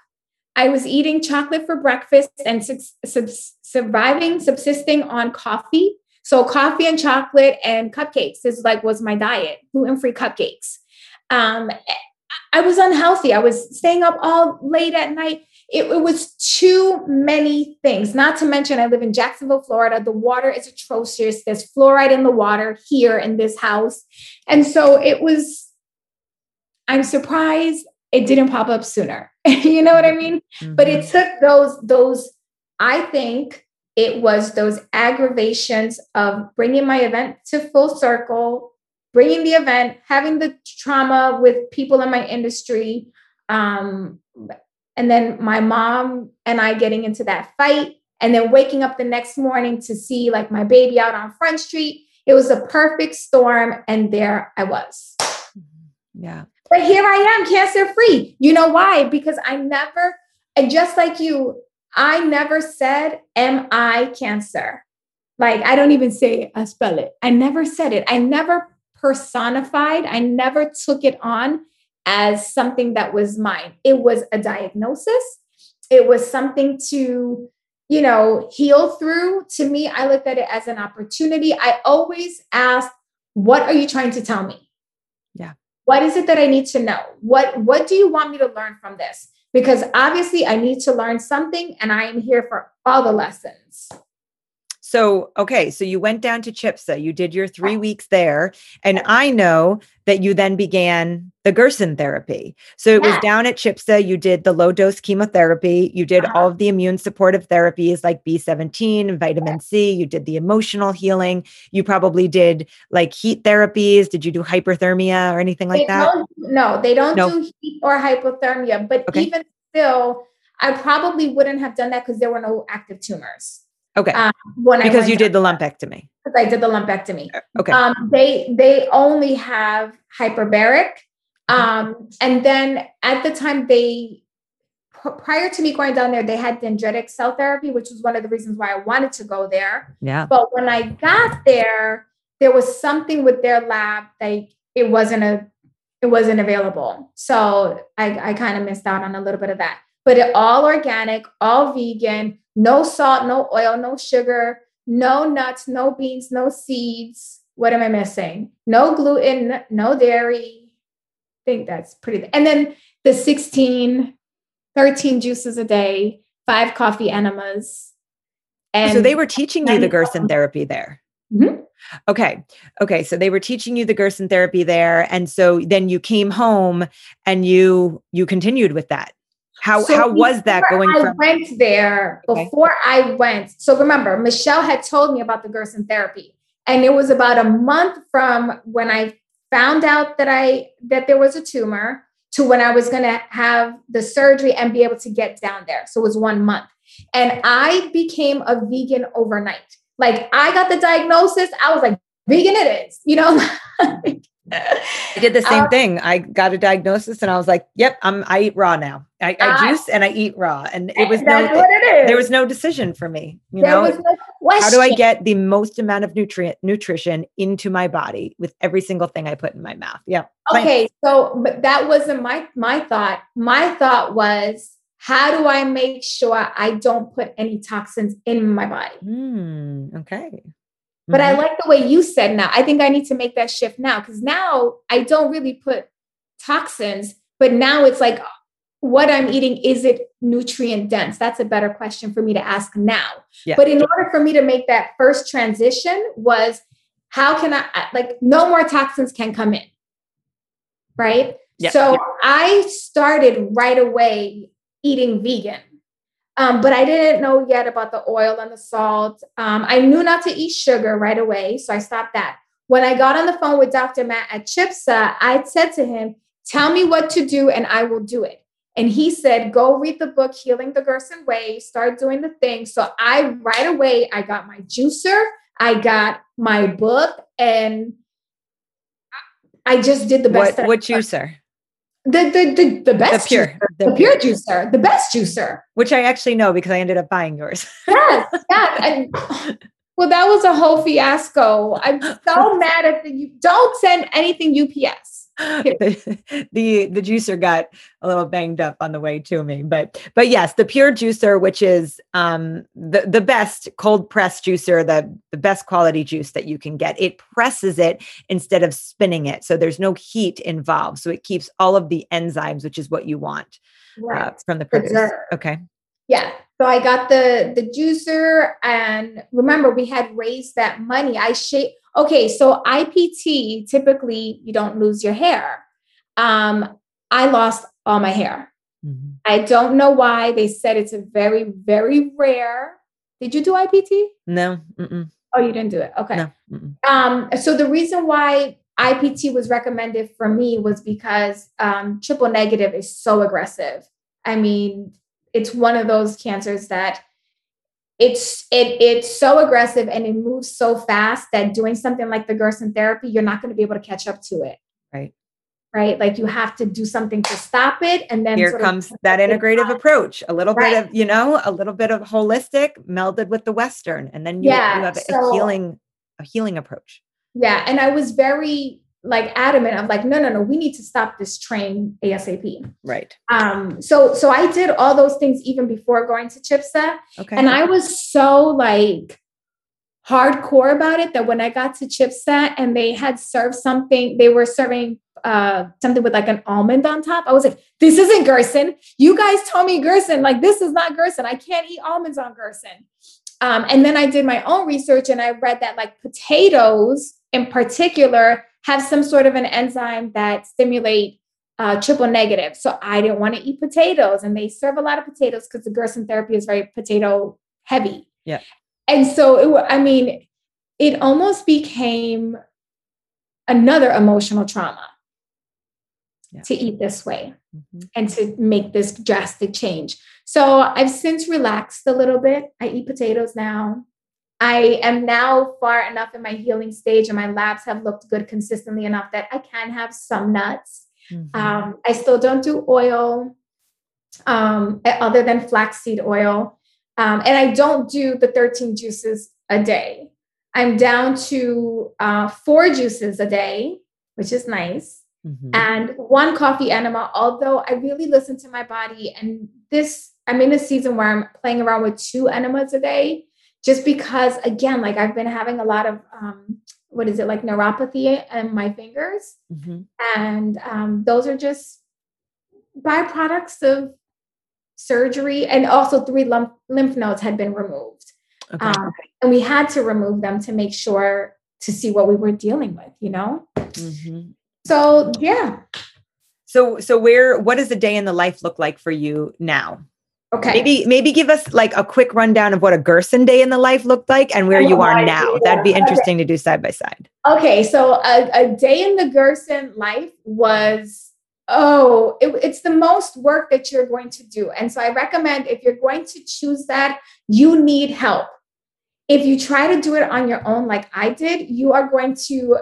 I was eating chocolate for breakfast and su- su- surviving subsisting on coffee. So coffee and chocolate and cupcakes is like was my diet gluten-free cupcakes. Um, i was unhealthy. I was staying up all late at night it, it, was too many things. Not to mention, I live in Jacksonville, Florida. The water is atrocious. There's fluoride in the water here in this house. And so it was, I'm surprised it didn't pop up sooner. you know what I mean? Mm-hmm. But it took those, those, I think it was those aggravations of bringing my event to full circle, bringing the event, having the trauma with people in my industry, um, and then my mom and I getting into that fight, and then waking up the next morning to see like my baby out on Front Street. It was a perfect storm, and there I was. Mm-hmm. Yeah. But here I am, cancer free. You know why? Because I never, and just like you, I never said, Am I cancer? Like, I don't even say, I spell it. I never said it. I never personified, I never took it on as something that was mine. It was a diagnosis, it was something to, you know, heal through. To me, I looked at it as an opportunity. I always asked, what are you trying to tell me? Yeah. What is it that I need to know? What what do you want me to learn from this? because obviously I need to learn something and I am here for all the lessons. So, okay, so you went down to CHIPSA, you did your three weeks there. And I know that you then began the Gerson therapy. So it yeah. was down at CHIPSA, you did the low dose chemotherapy, you did uh-huh. all of the immune supportive therapies like B17, vitamin C, you did the emotional healing, you probably did like heat therapies. Did you do hyperthermia or anything like they that? No, they don't no. do heat or hypothermia, but okay. even still, I probably wouldn't have done that because there were no active tumors. Okay. Um, when because you did the lumpectomy. Because I did the lumpectomy. Uh, okay. Um, they they only have hyperbaric, mm-hmm. um, and then at the time they prior to me going down there, they had dendritic cell therapy, which was one of the reasons why I wanted to go there. Yeah. But when I got there, there was something with their lab that it wasn't a it wasn't available. So I, I kind of missed out on a little bit of that. But it all organic, all vegan, no salt, no oil, no sugar, no nuts, no beans, no seeds. What am I missing? No gluten, no dairy. I think that's pretty. And then the 16, 13 juices a day, five coffee enemas. And so they were teaching you the Gerson therapy there. Mm-hmm. Okay. Okay. So they were teaching you the Gerson therapy there. And so then you came home and you you continued with that. How so how was that going I from went there okay. before I went. So remember, Michelle had told me about the Gerson therapy. And it was about a month from when I found out that I that there was a tumor to when I was gonna have the surgery and be able to get down there. So it was one month. And I became a vegan overnight. Like I got the diagnosis, I was like, vegan it is, you know. I did the same um, thing. I got a diagnosis and I was like, yep, I'm I eat raw now. I, I juice and I eat raw. And it was no it there was no decision for me. You there know, no how do I get the most amount of nutrient nutrition into my body with every single thing I put in my mouth? Yeah. Okay. So but that wasn't my my thought. My thought was how do I make sure I don't put any toxins in my body? Mm, okay. But mm-hmm. I like the way you said now. I think I need to make that shift now because now I don't really put toxins, but now it's like what I'm eating, is it nutrient dense? That's a better question for me to ask now. Yeah. But in order for me to make that first transition was how can I like no more toxins can come in. Right. Yeah. So yeah. I started right away eating vegan. Um, but I didn't know yet about the oil and the salt. Um, I knew not to eat sugar right away, so I stopped that. When I got on the phone with Dr. Matt at CHIPSA, I said to him, Tell me what to do and I will do it. And he said, Go read the book, Healing the Gerson Way, start doing the thing. So I right away, I got my juicer, I got my book, and I just did the best. What, what juicer? The, the, the, the best the pure, juicer, the, the pure juicer, the best juicer. Which I actually know because I ended up buying yours. yes, yes. And, well, that was a whole fiasco. I'm so mad at the you don't send anything UPS. the, the the juicer got a little banged up on the way to me but but yes the pure juicer which is um the the best cold press juicer the the best quality juice that you can get. It presses it instead of spinning it so there's no heat involved so it keeps all of the enzymes which is what you want uh, right. uh, from the produce. Okay. Yeah so i got the the juicer and remember we had raised that money. I shaped Okay, so IPT, typically you don't lose your hair. Um, I lost all my hair. Mm-hmm. I don't know why. They said it's a very, very rare. Did you do IPT? No. Mm-mm. Oh, you didn't do it. Okay. No. Um, so the reason why IPT was recommended for me was because um, triple negative is so aggressive. I mean, it's one of those cancers that it's it it's so aggressive and it moves so fast that doing something like the Gerson therapy, you're not going to be able to catch up to it. Right. Right. Like you have to do something to stop it. And then here comes that integrative approach, a little right. bit of, you know, a little bit of holistic melded with the Western. And then you, yeah, you have so, a healing, a healing approach. Yeah. And I was very like adamant of like no no no we need to stop this train asap right um so so i did all those things even before going to CHIPSA okay and i was so like hardcore about it that when I got to CHIPSA and they had served something, they were serving uh, something with like an almond on top. I was like, this isn't Gerson. You guys told me Gerson. Like, this is not Gerson. I can't eat almonds on Gerson. Um, and then I did my own research and I read that like potatoes in particular have some sort of an enzyme that stimulate uh, triple negative. So I didn't want to eat potatoes, and they serve a lot of potatoes because the Gerson therapy is very potato heavy. Yeah. And so it, I mean, it almost became another emotional trauma yeah. to eat this way mm-hmm. and to make this drastic change. So I've since relaxed a little bit. I eat potatoes now. I am now far enough in my healing stage, and my labs have looked good consistently enough that I can have some nuts. Mm-hmm. Um, I still don't do oil um, other than flaxseed oil. Um, and I don't do the 13 juices a day. I'm down to uh, four juices a day, which is nice, mm-hmm. and one coffee enema. Although I really listen to my body, and this, I'm in a season where I'm playing around with two enemas a day, just because, again, like I've been having a lot of um, what is it like neuropathy in my fingers mm-hmm. and um, those are just byproducts of surgery and also three lymph, lymph nodes had been removed okay. um, and we had to remove them to make sure to see what we were dealing with you know mm-hmm. so yeah so so where what does a day in the life look like for you now Okay. Maybe maybe give us like a quick rundown of what a Gerson day in the life looked like and where you are now. That'd be interesting okay. to do side by side. Okay, so a, a day in the Gerson life was oh, it, it's the most work that you're going to do. And so I recommend if you're going to choose that, you need help. If you try to do it on your own, like I did, you are going to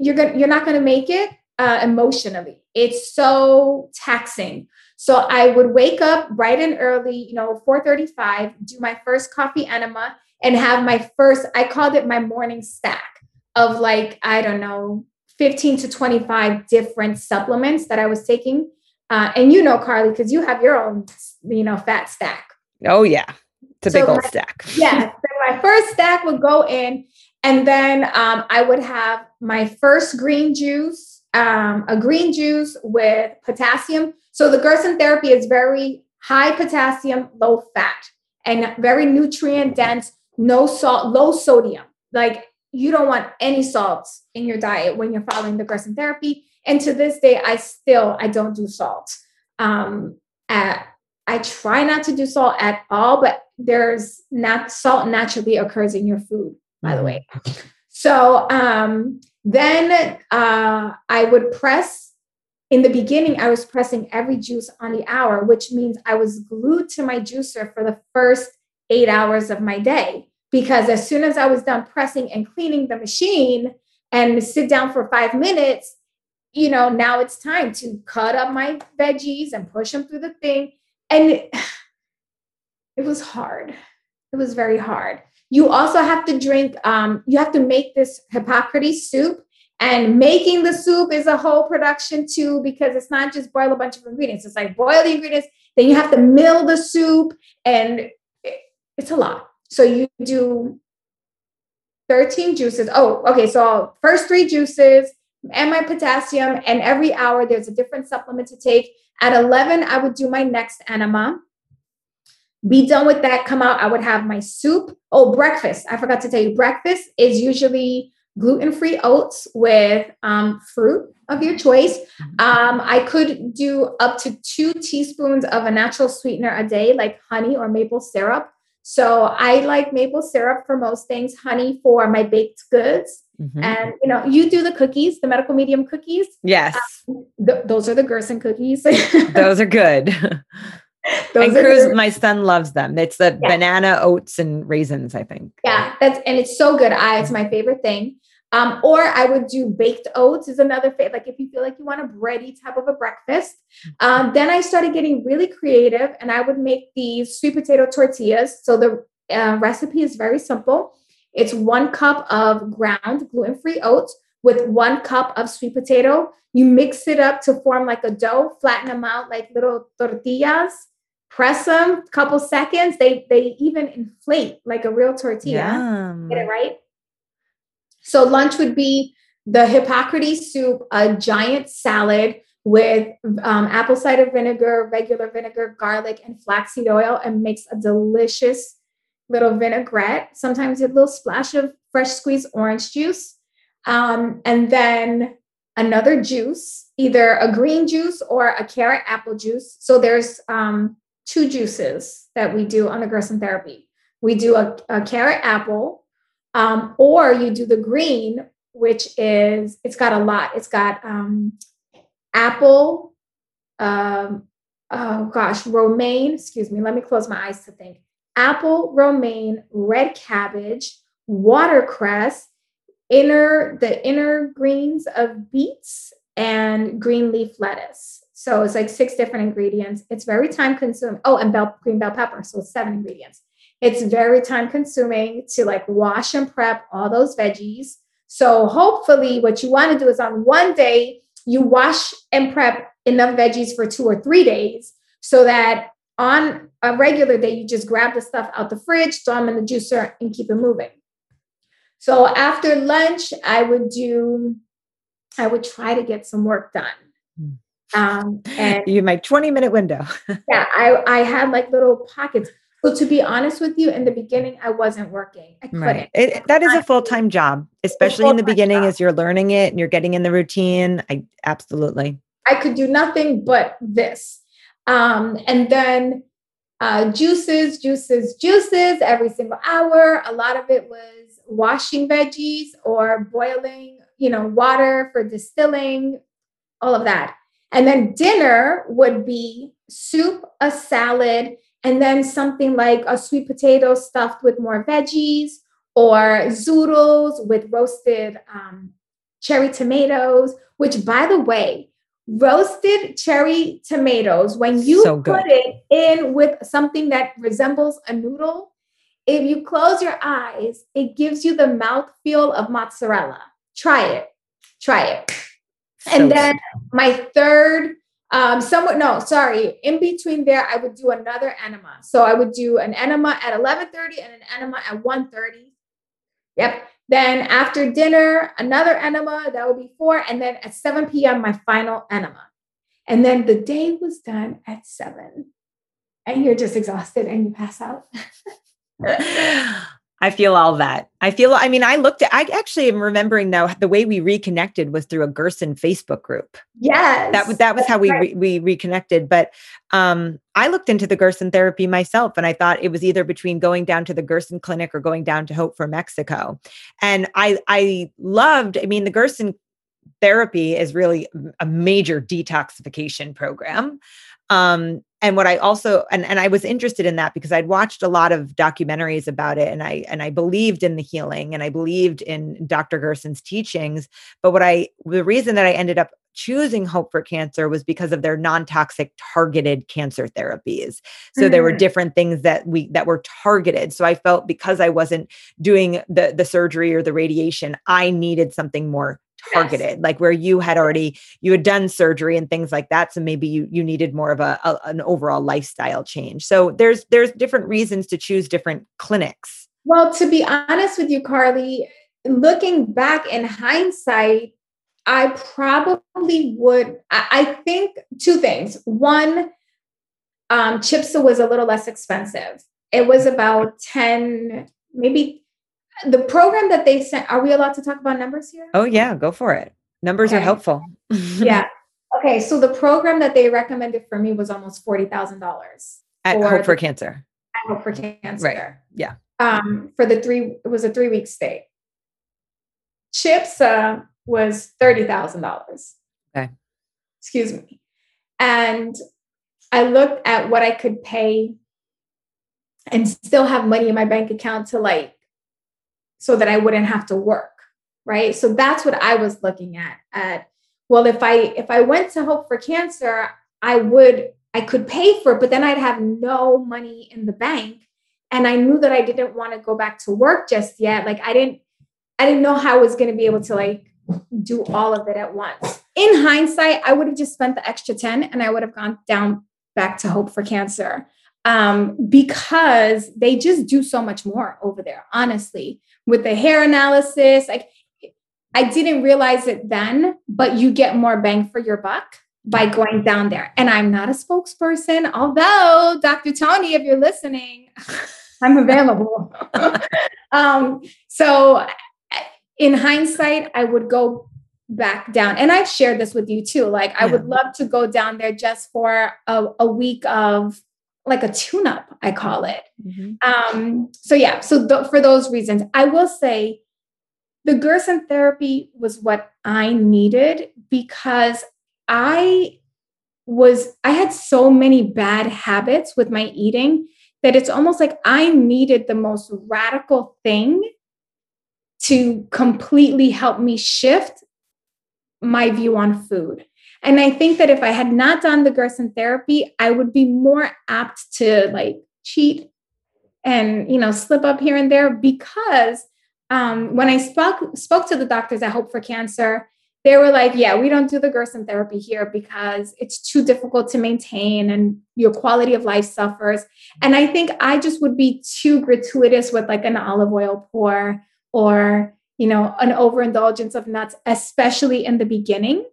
you're gonna you're not going to make it uh, emotionally. It's so taxing. So I would wake up bright and early, you know, 4:35, do my first coffee enema and have my first I called it my morning stack of like I don't know, 15 to 25 different supplements that I was taking. Uh, and you know, Carly, because you have your own, you know, fat stack. Oh yeah, it's a so big old my, stack. yeah, so my first stack would go in, and then um, I would have my first green juice, um, a green juice with potassium. So the Gerson therapy is very high potassium, low fat, and very nutrient dense, no salt, low sodium. Like you don't want any salts in your diet when you're following the Gerson therapy. And to this day, I still I don't do salt. Um, at, I try not to do salt at all, but there's not salt naturally occurs in your food, by the mm-hmm. way. So um, then uh, I would press in the beginning, I was pressing every juice on the hour, which means I was glued to my juicer for the first eight hours of my day. Because as soon as I was done pressing and cleaning the machine and sit down for five minutes, you know, now it's time to cut up my veggies and push them through the thing. And it, it was hard. It was very hard. You also have to drink, um, you have to make this Hippocrates soup and making the soup is a whole production too, because it's not just boil a bunch of ingredients. It's like boil the ingredients, then you have to mill the soup, and it's a lot. So you do 13 juices. Oh, okay. So first three juices and my potassium, and every hour there's a different supplement to take. At 11, I would do my next enema. Be done with that, come out. I would have my soup. Oh, breakfast. I forgot to tell you, breakfast is usually gluten free oats with um, fruit of your choice. Mm-hmm. Um, I could do up to two teaspoons of a natural sweetener a day, like honey or maple syrup. So I like maple syrup for most things, honey for my baked goods. Mm-hmm. And you know, you do the cookies, the medical medium cookies. Yes, um, th- those are the Gerson cookies. those are good. Those and Cruz, my son loves them. It's the yeah. banana oats and raisins, I think. Yeah, that's and it's so good. I it's my favorite thing. Um, or I would do baked oats is another favorite. Like if you feel like you want a bready type of a breakfast. Um, then I started getting really creative and I would make these sweet potato tortillas. So the uh, recipe is very simple. It's one cup of ground gluten-free oats with one cup of sweet potato. You mix it up to form like a dough, flatten them out like little tortillas. press them a couple seconds. They they even inflate like a real tortilla. Yum. Get it right? So lunch would be the Hippocrates soup, a giant salad with um, apple cider vinegar, regular vinegar, garlic, and flaxseed oil, and makes a delicious little vinaigrette. Sometimes a little splash of fresh squeezed orange juice. Um, and then another juice, either a green juice or a carrot apple juice. So there's um, two juices that we do on the Gerson therapy. We do a, a carrot apple, um, or you do the green, which is it's got a lot. It's got um, apple, um, oh gosh, romaine. Excuse me. Let me close my eyes to think. Apple, romaine, red cabbage, watercress, inner the inner greens of beets, and green leaf lettuce. So it's like six different ingredients. It's very time consuming. Oh, and bell green bell pepper. So seven ingredients. It's very time consuming to like wash and prep all those veggies. So hopefully, what you want to do is on one day, you wash and prep enough veggies for two or three days so that on a regular day, you just grab the stuff out the fridge, throw them in the juicer, and keep it moving. So after lunch, I would do, I would try to get some work done. Hmm. Um, and you my 20 minute window. yeah, I, I had like little pockets. So to be honest with you, in the beginning, I wasn't working. I couldn't. Right. It, that is a full time job, especially in the beginning job. as you're learning it and you're getting in the routine. I absolutely. I could do nothing but this. Um, and then uh, juices, juices, juices every single hour. A lot of it was washing veggies or boiling, you know, water for distilling, all of that. And then dinner would be soup, a salad, and then something like a sweet potato stuffed with more veggies or zoodles with roasted um, cherry tomatoes, which, by the way, roasted cherry tomatoes, when you so put it in with something that resembles a noodle, if you close your eyes, it gives you the mouth feel of mozzarella. Try it. Try it. So and then good. my third um, somewhat no, sorry. In between there, I would do another enema. So I would do an enema at 11:30 and an enema at 1:30. Yep. Then after dinner, another enema. That would be four. And then at 7 p.m., my final enema. And then the day was done at seven. And you're just exhausted and you pass out. I feel all that. I feel, I mean, I looked at, I actually am remembering now the way we reconnected was through a Gerson Facebook group. Yes. That was, that was how we, right. re, we reconnected. But um, I looked into the Gerson therapy myself and I thought it was either between going down to the Gerson clinic or going down to Hope for Mexico. And I, I loved, I mean, the Gerson therapy is really a major detoxification program. Um, and what I also and and I was interested in that because I'd watched a lot of documentaries about it and I and I believed in the healing and I believed in Dr. Gerson's teachings but what I the reason that I ended up choosing Hope for Cancer was because of their non-toxic targeted cancer therapies. So mm-hmm. there were mm. different things that we that were targeted. So I felt because I wasn't doing the the surgery or the radiation, I needed something more targeted yes. like where you had already you had done surgery and things like that so maybe you you needed more of a, a, an overall lifestyle change. So there's there's different reasons to choose different clinics. Well to be honest with you carly looking back in hindsight i probably would i, I think two things. One um chipsa was a little less expensive. It was about 10 maybe the program that they sent, are we allowed to talk about numbers here? Oh, yeah, go for it. Numbers okay. are helpful. yeah. Okay. So the program that they recommended for me was almost $40,000 at Hope for Cancer. At Hope for Cancer. Right. Yeah. Um, for the three, it was a three week stay. CHIPSA was $30,000. Okay. Excuse me. And I looked at what I could pay and still have money in my bank account to like so that I wouldn't have to work, right? So that's what I was looking at at well if I if I went to Hope for Cancer, I would I could pay for it, but then I'd have no money in the bank and I knew that I didn't want to go back to work just yet. Like I didn't I didn't know how I was going to be able to like do all of it at once. In hindsight, I would have just spent the extra 10 and I would have gone down back to Hope for Cancer. um, because they just do so much more over there, honestly, with the hair analysis. Like, I didn't realize it then, but you get more bang for your buck by going down there. And I'm not a spokesperson, although Dr. Tony, if you're listening, I'm available. um, so, in hindsight, I would go back down. And I've shared this with you too. Like, I would love to go down there just for a, a week of like a tune up, I call it. Mm-hmm. Um, so, yeah, so th- for those reasons, I will say the Gerson therapy was what I needed because I was, I had so many bad habits with my eating that it's almost like I needed the most radical thing to completely help me shift my view on food. And I think that if I had not done the Gerson therapy, I would be more apt to like cheat and you know slip up here and there because um, when I spoke spoke to the doctors at Hope for Cancer, they were like, "Yeah, we don't do the Gerson therapy here because it's too difficult to maintain, and your quality of life suffers." And I think I just would be too gratuitous with like an olive oil pour or you know an overindulgence of nuts, especially in the beginning.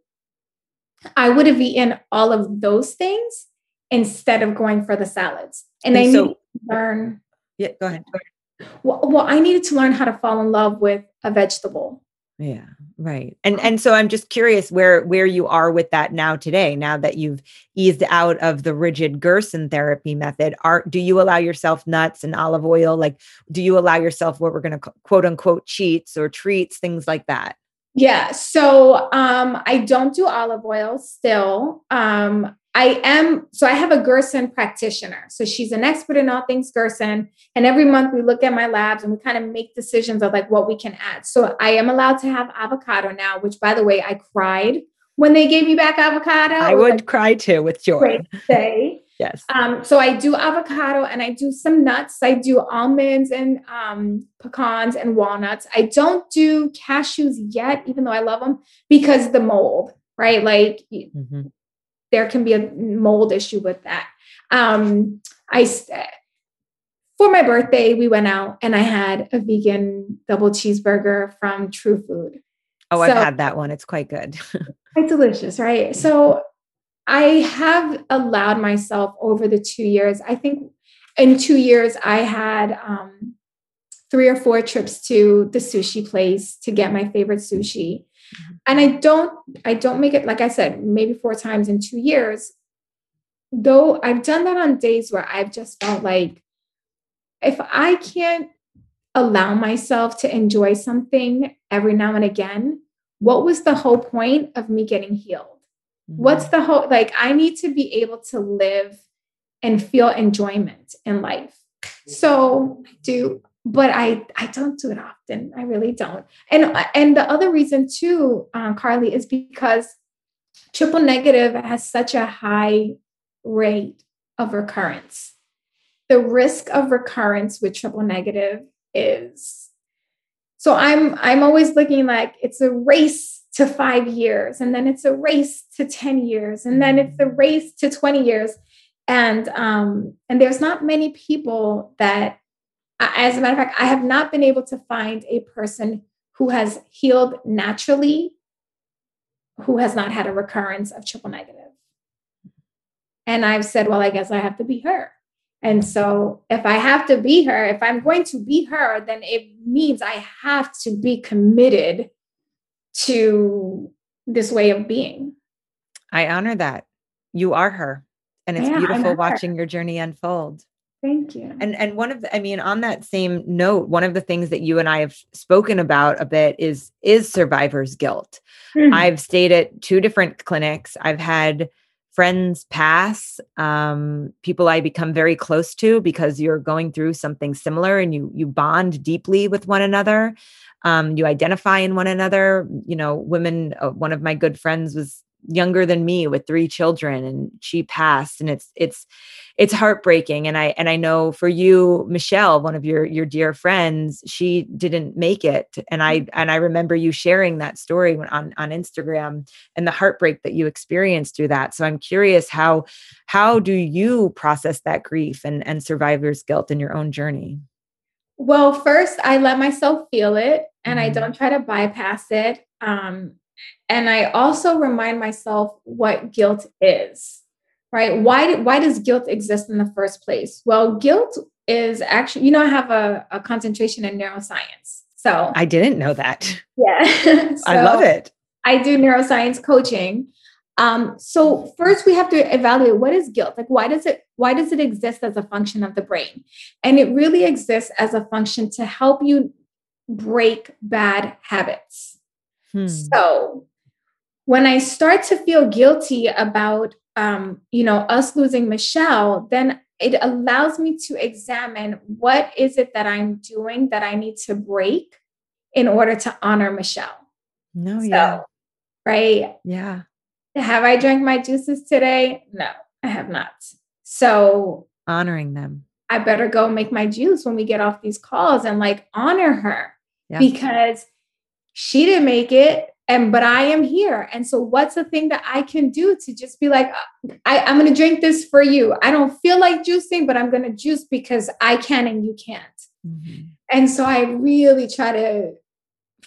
I would have eaten all of those things instead of going for the salads, and, and I so, need to learn. Yeah, go ahead. Go ahead. Well, well i needed to learn how to fall in love with a vegetable. Yeah right. And and so i'm just curious where where you are with that now today now that you've eased out of the rigid gerson therapy method. Are do you allow yourself nuts and olive oil? Like do you allow yourself what we're going to quote unquote cheats or treats things like that yeah so um i don't do olive oil still um I am, so I have a Gerson practitioner. So she's an expert in all things Gerson. And every month we look at my labs and we kind of make decisions of like what we can add. So I am allowed to have avocado now, which by the way, I cried when they gave me back avocado. I would like, cry too with joy. Day. Yes. Um, so I do avocado and I do some nuts. I do almonds and um, pecans and walnuts. I don't do cashews yet, even though I love them because the mold, right? Like mm-hmm there can be a mold issue with that. Um, I for my birthday we went out and I had a vegan double cheeseburger from True Food. Oh, so, I've had that one. It's quite good. it's delicious, right? So I have allowed myself over the two years. I think in two years I had um, three or four trips to the sushi place to get my favorite sushi. Mm-hmm. And I don't, I don't make it, like I said, maybe four times in two years. Though I've done that on days where I've just felt like if I can't allow myself to enjoy something every now and again, what was the whole point of me getting healed? Mm-hmm. What's the whole, like, I need to be able to live and feel enjoyment in life. So I do but I I don't do it often. I really don't. And and the other reason too, uh, Carly, is because triple negative has such a high rate of recurrence. The risk of recurrence with triple negative is so I'm I'm always looking like it's a race to 5 years and then it's a race to 10 years and then it's a race to 20 years and um and there's not many people that as a matter of fact, I have not been able to find a person who has healed naturally who has not had a recurrence of triple negative. And I've said, well, I guess I have to be her. And so if I have to be her, if I'm going to be her, then it means I have to be committed to this way of being. I honor that. You are her. And it's yeah, beautiful watching your journey unfold. Thank you. And and one of the, I mean, on that same note, one of the things that you and I have spoken about a bit is is survivor's guilt. Mm-hmm. I've stayed at two different clinics. I've had friends pass, um, people I become very close to because you're going through something similar and you you bond deeply with one another. Um, you identify in one another. You know, women. Uh, one of my good friends was younger than me with three children and she passed and it's it's it's heartbreaking and i and i know for you michelle one of your your dear friends she didn't make it and i mm. and i remember you sharing that story on on instagram and the heartbreak that you experienced through that so i'm curious how how do you process that grief and and survivor's guilt in your own journey well first i let myself feel it and mm-hmm. i don't try to bypass it um and i also remind myself what guilt is right? Why, why does guilt exist in the first place? Well, guilt is actually, you know, I have a, a concentration in neuroscience. So I didn't know that. Yeah. so I love it. I do neuroscience coaching. Um, so first we have to evaluate what is guilt? Like why does it why does it exist as a function of the brain? And it really exists as a function to help you break bad habits. Hmm. So when I start to feel guilty about um, you know, us losing Michelle, then it allows me to examine what is it that I'm doing that I need to break in order to honor Michelle. No, so, yeah. Right. Yeah. Have I drank my juices today? No, I have not. So honoring them. I better go make my juice when we get off these calls and like honor her yeah. because she didn't make it and but i am here. And so what's the thing that i can do to just be like I, i'm going to drink this for you. I don't feel like juicing but i'm going to juice because i can and you can't. Mm-hmm. and so i really try to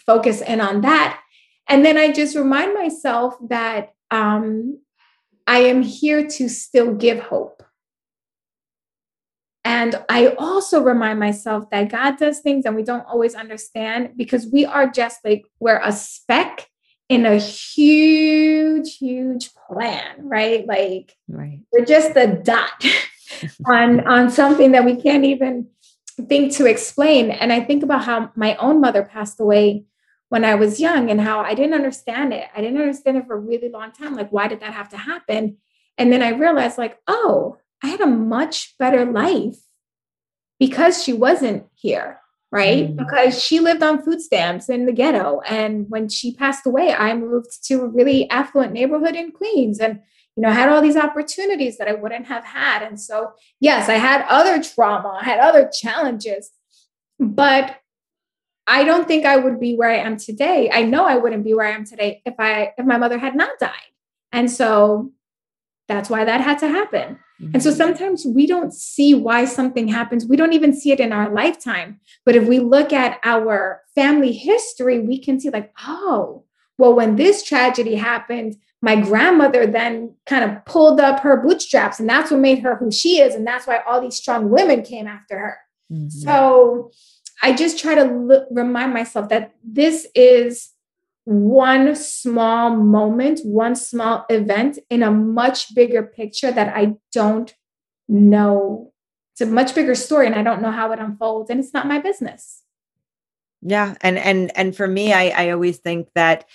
focus in on that. And then i just remind myself that um, i am here to still give hope and I also remind myself that God does things and we don't always understand because we are just like, we're a speck in a huge, huge plan, right? Like right. we're just a dot on, on something that we can't even think to explain. And I think about how my own mother passed away when I was young and how I didn't understand it. I didn't understand it for a really long time. Like, why did that have to happen? And then I realized, like, oh, I had a much better life because she wasn't here, right? Mm. Because she lived on food stamps in the ghetto. And when she passed away, I moved to a really affluent neighborhood in Queens and you know, I had all these opportunities that I wouldn't have had. And so, yes, I had other trauma, I had other challenges, but I don't think I would be where I am today. I know I wouldn't be where I am today if I if my mother had not died. And so that's why that had to happen. And so mm-hmm. sometimes we don't see why something happens. We don't even see it in our lifetime. But if we look at our family history, we can see, like, oh, well, when this tragedy happened, my grandmother then kind of pulled up her bootstraps, and that's what made her who she is. And that's why all these strong women came after her. Mm-hmm. So I just try to l- remind myself that this is one small moment, one small event in a much bigger picture that I don't know. It's a much bigger story and I don't know how it unfolds and it's not my business. Yeah. And and and for me, I I always think that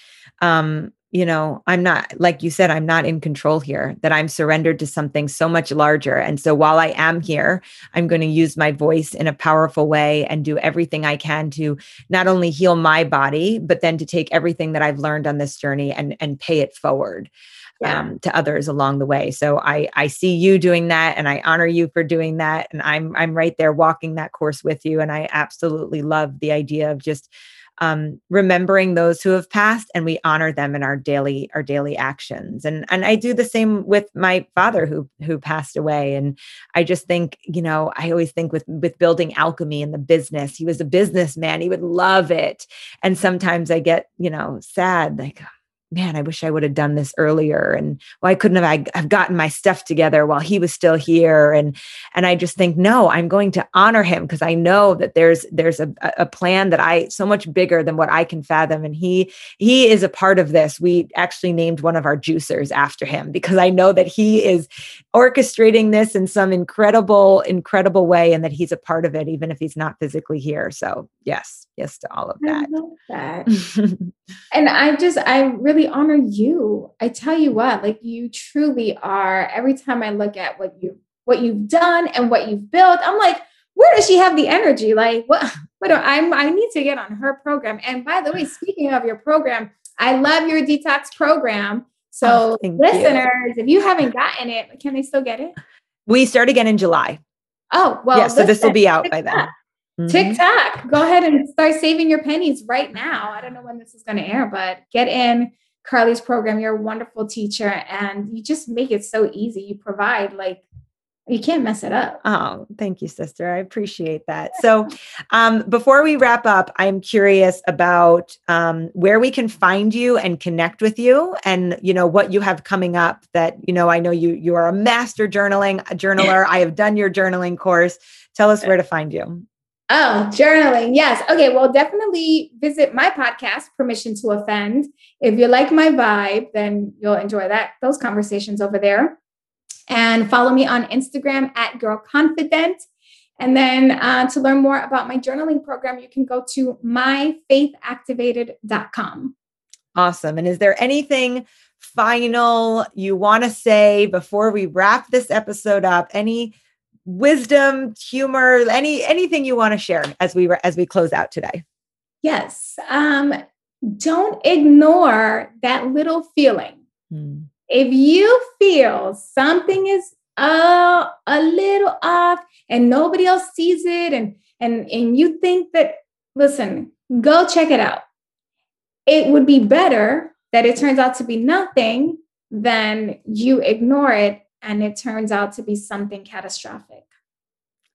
um you know, I'm not, like you said, I'm not in control here, that I'm surrendered to something so much larger. And so while I am here, I'm going to use my voice in a powerful way and do everything I can to not only heal my body, but then to take everything that I've learned on this journey and, and pay it forward. Yeah. Um, to others along the way. So I I see you doing that, and I honor you for doing that, and I'm I'm right there walking that course with you, and I absolutely love the idea of just um, remembering those who have passed and we honor them in our daily our daily actions. And and i do the same with my father who who passed away. And i just think you know i always think with with building alchemy in the business he was a businessman. He would love it. And sometimes i get you know sad like man, I wish I would have done this earlier. And why couldn't have I have gotten my stuff together while he was still here? And and I just think, no, I'm going to honor him because I know that there's there's a, a plan that I so much bigger than what I can fathom. And he he is a part of this. We actually named one of our juicers after him because I know that he is orchestrating this in some incredible, incredible way and that he's a part of it, even if he's not physically here. So yes, yes to all of that. that. and I just I really really honor you. I tell you what, like you truly are. Every time I look at what you what you've done and what you've built, I'm like, where does she have the energy? Like, what? What? I'm. I need to get on her program. And by the way, speaking of your program, I love your detox program. So, oh, listeners, you. if you haven't gotten it, can they still get it? We start again in July. Oh, well. Yeah, so this will be out by then. Mm-hmm. TikTok, go ahead and start saving your pennies right now. I don't know when this is going to air, but get in Carly's program. You're a wonderful teacher and you just make it so easy. You provide like you can't mess it up. Oh, thank you, sister. I appreciate that. So, um, before we wrap up, I'm curious about um, where we can find you and connect with you, and you know what you have coming up. That you know, I know you you are a master journaling a journaler. I have done your journaling course. Tell us where to find you. Oh, journaling. Yes. Okay. Well, definitely visit my podcast, Permission to Offend. If you like my vibe, then you'll enjoy that those conversations over there. And follow me on Instagram at Girl Confident. And then uh, to learn more about my journaling program, you can go to myfaithactivated.com. Awesome. And is there anything final you want to say before we wrap this episode up? Any wisdom, humor, any anything you want to share as we as we close out today? Yes. Um, don't ignore that little feeling. Hmm. If you feel something is uh, a little off and nobody else sees it and and and you think that listen, go check it out. It would be better that it turns out to be nothing than you ignore it and it turns out to be something catastrophic.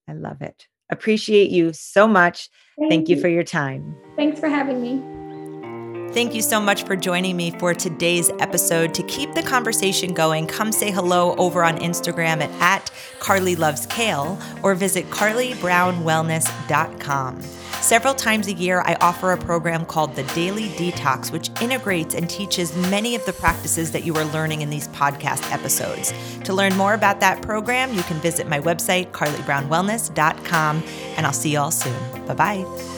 I love it. Appreciate you so much. Thank, Thank you. you for your time. Thanks for having me. Thank you so much for joining me for today's episode. To keep the conversation going, come say hello over on Instagram at, at Carly Loves Kale or visit carlybrownwellness.com. Several times a year, I offer a program called the Daily Detox, which integrates and teaches many of the practices that you are learning in these podcast episodes. To learn more about that program, you can visit my website, carlybrownwellness.com, and I'll see you all soon. Bye bye.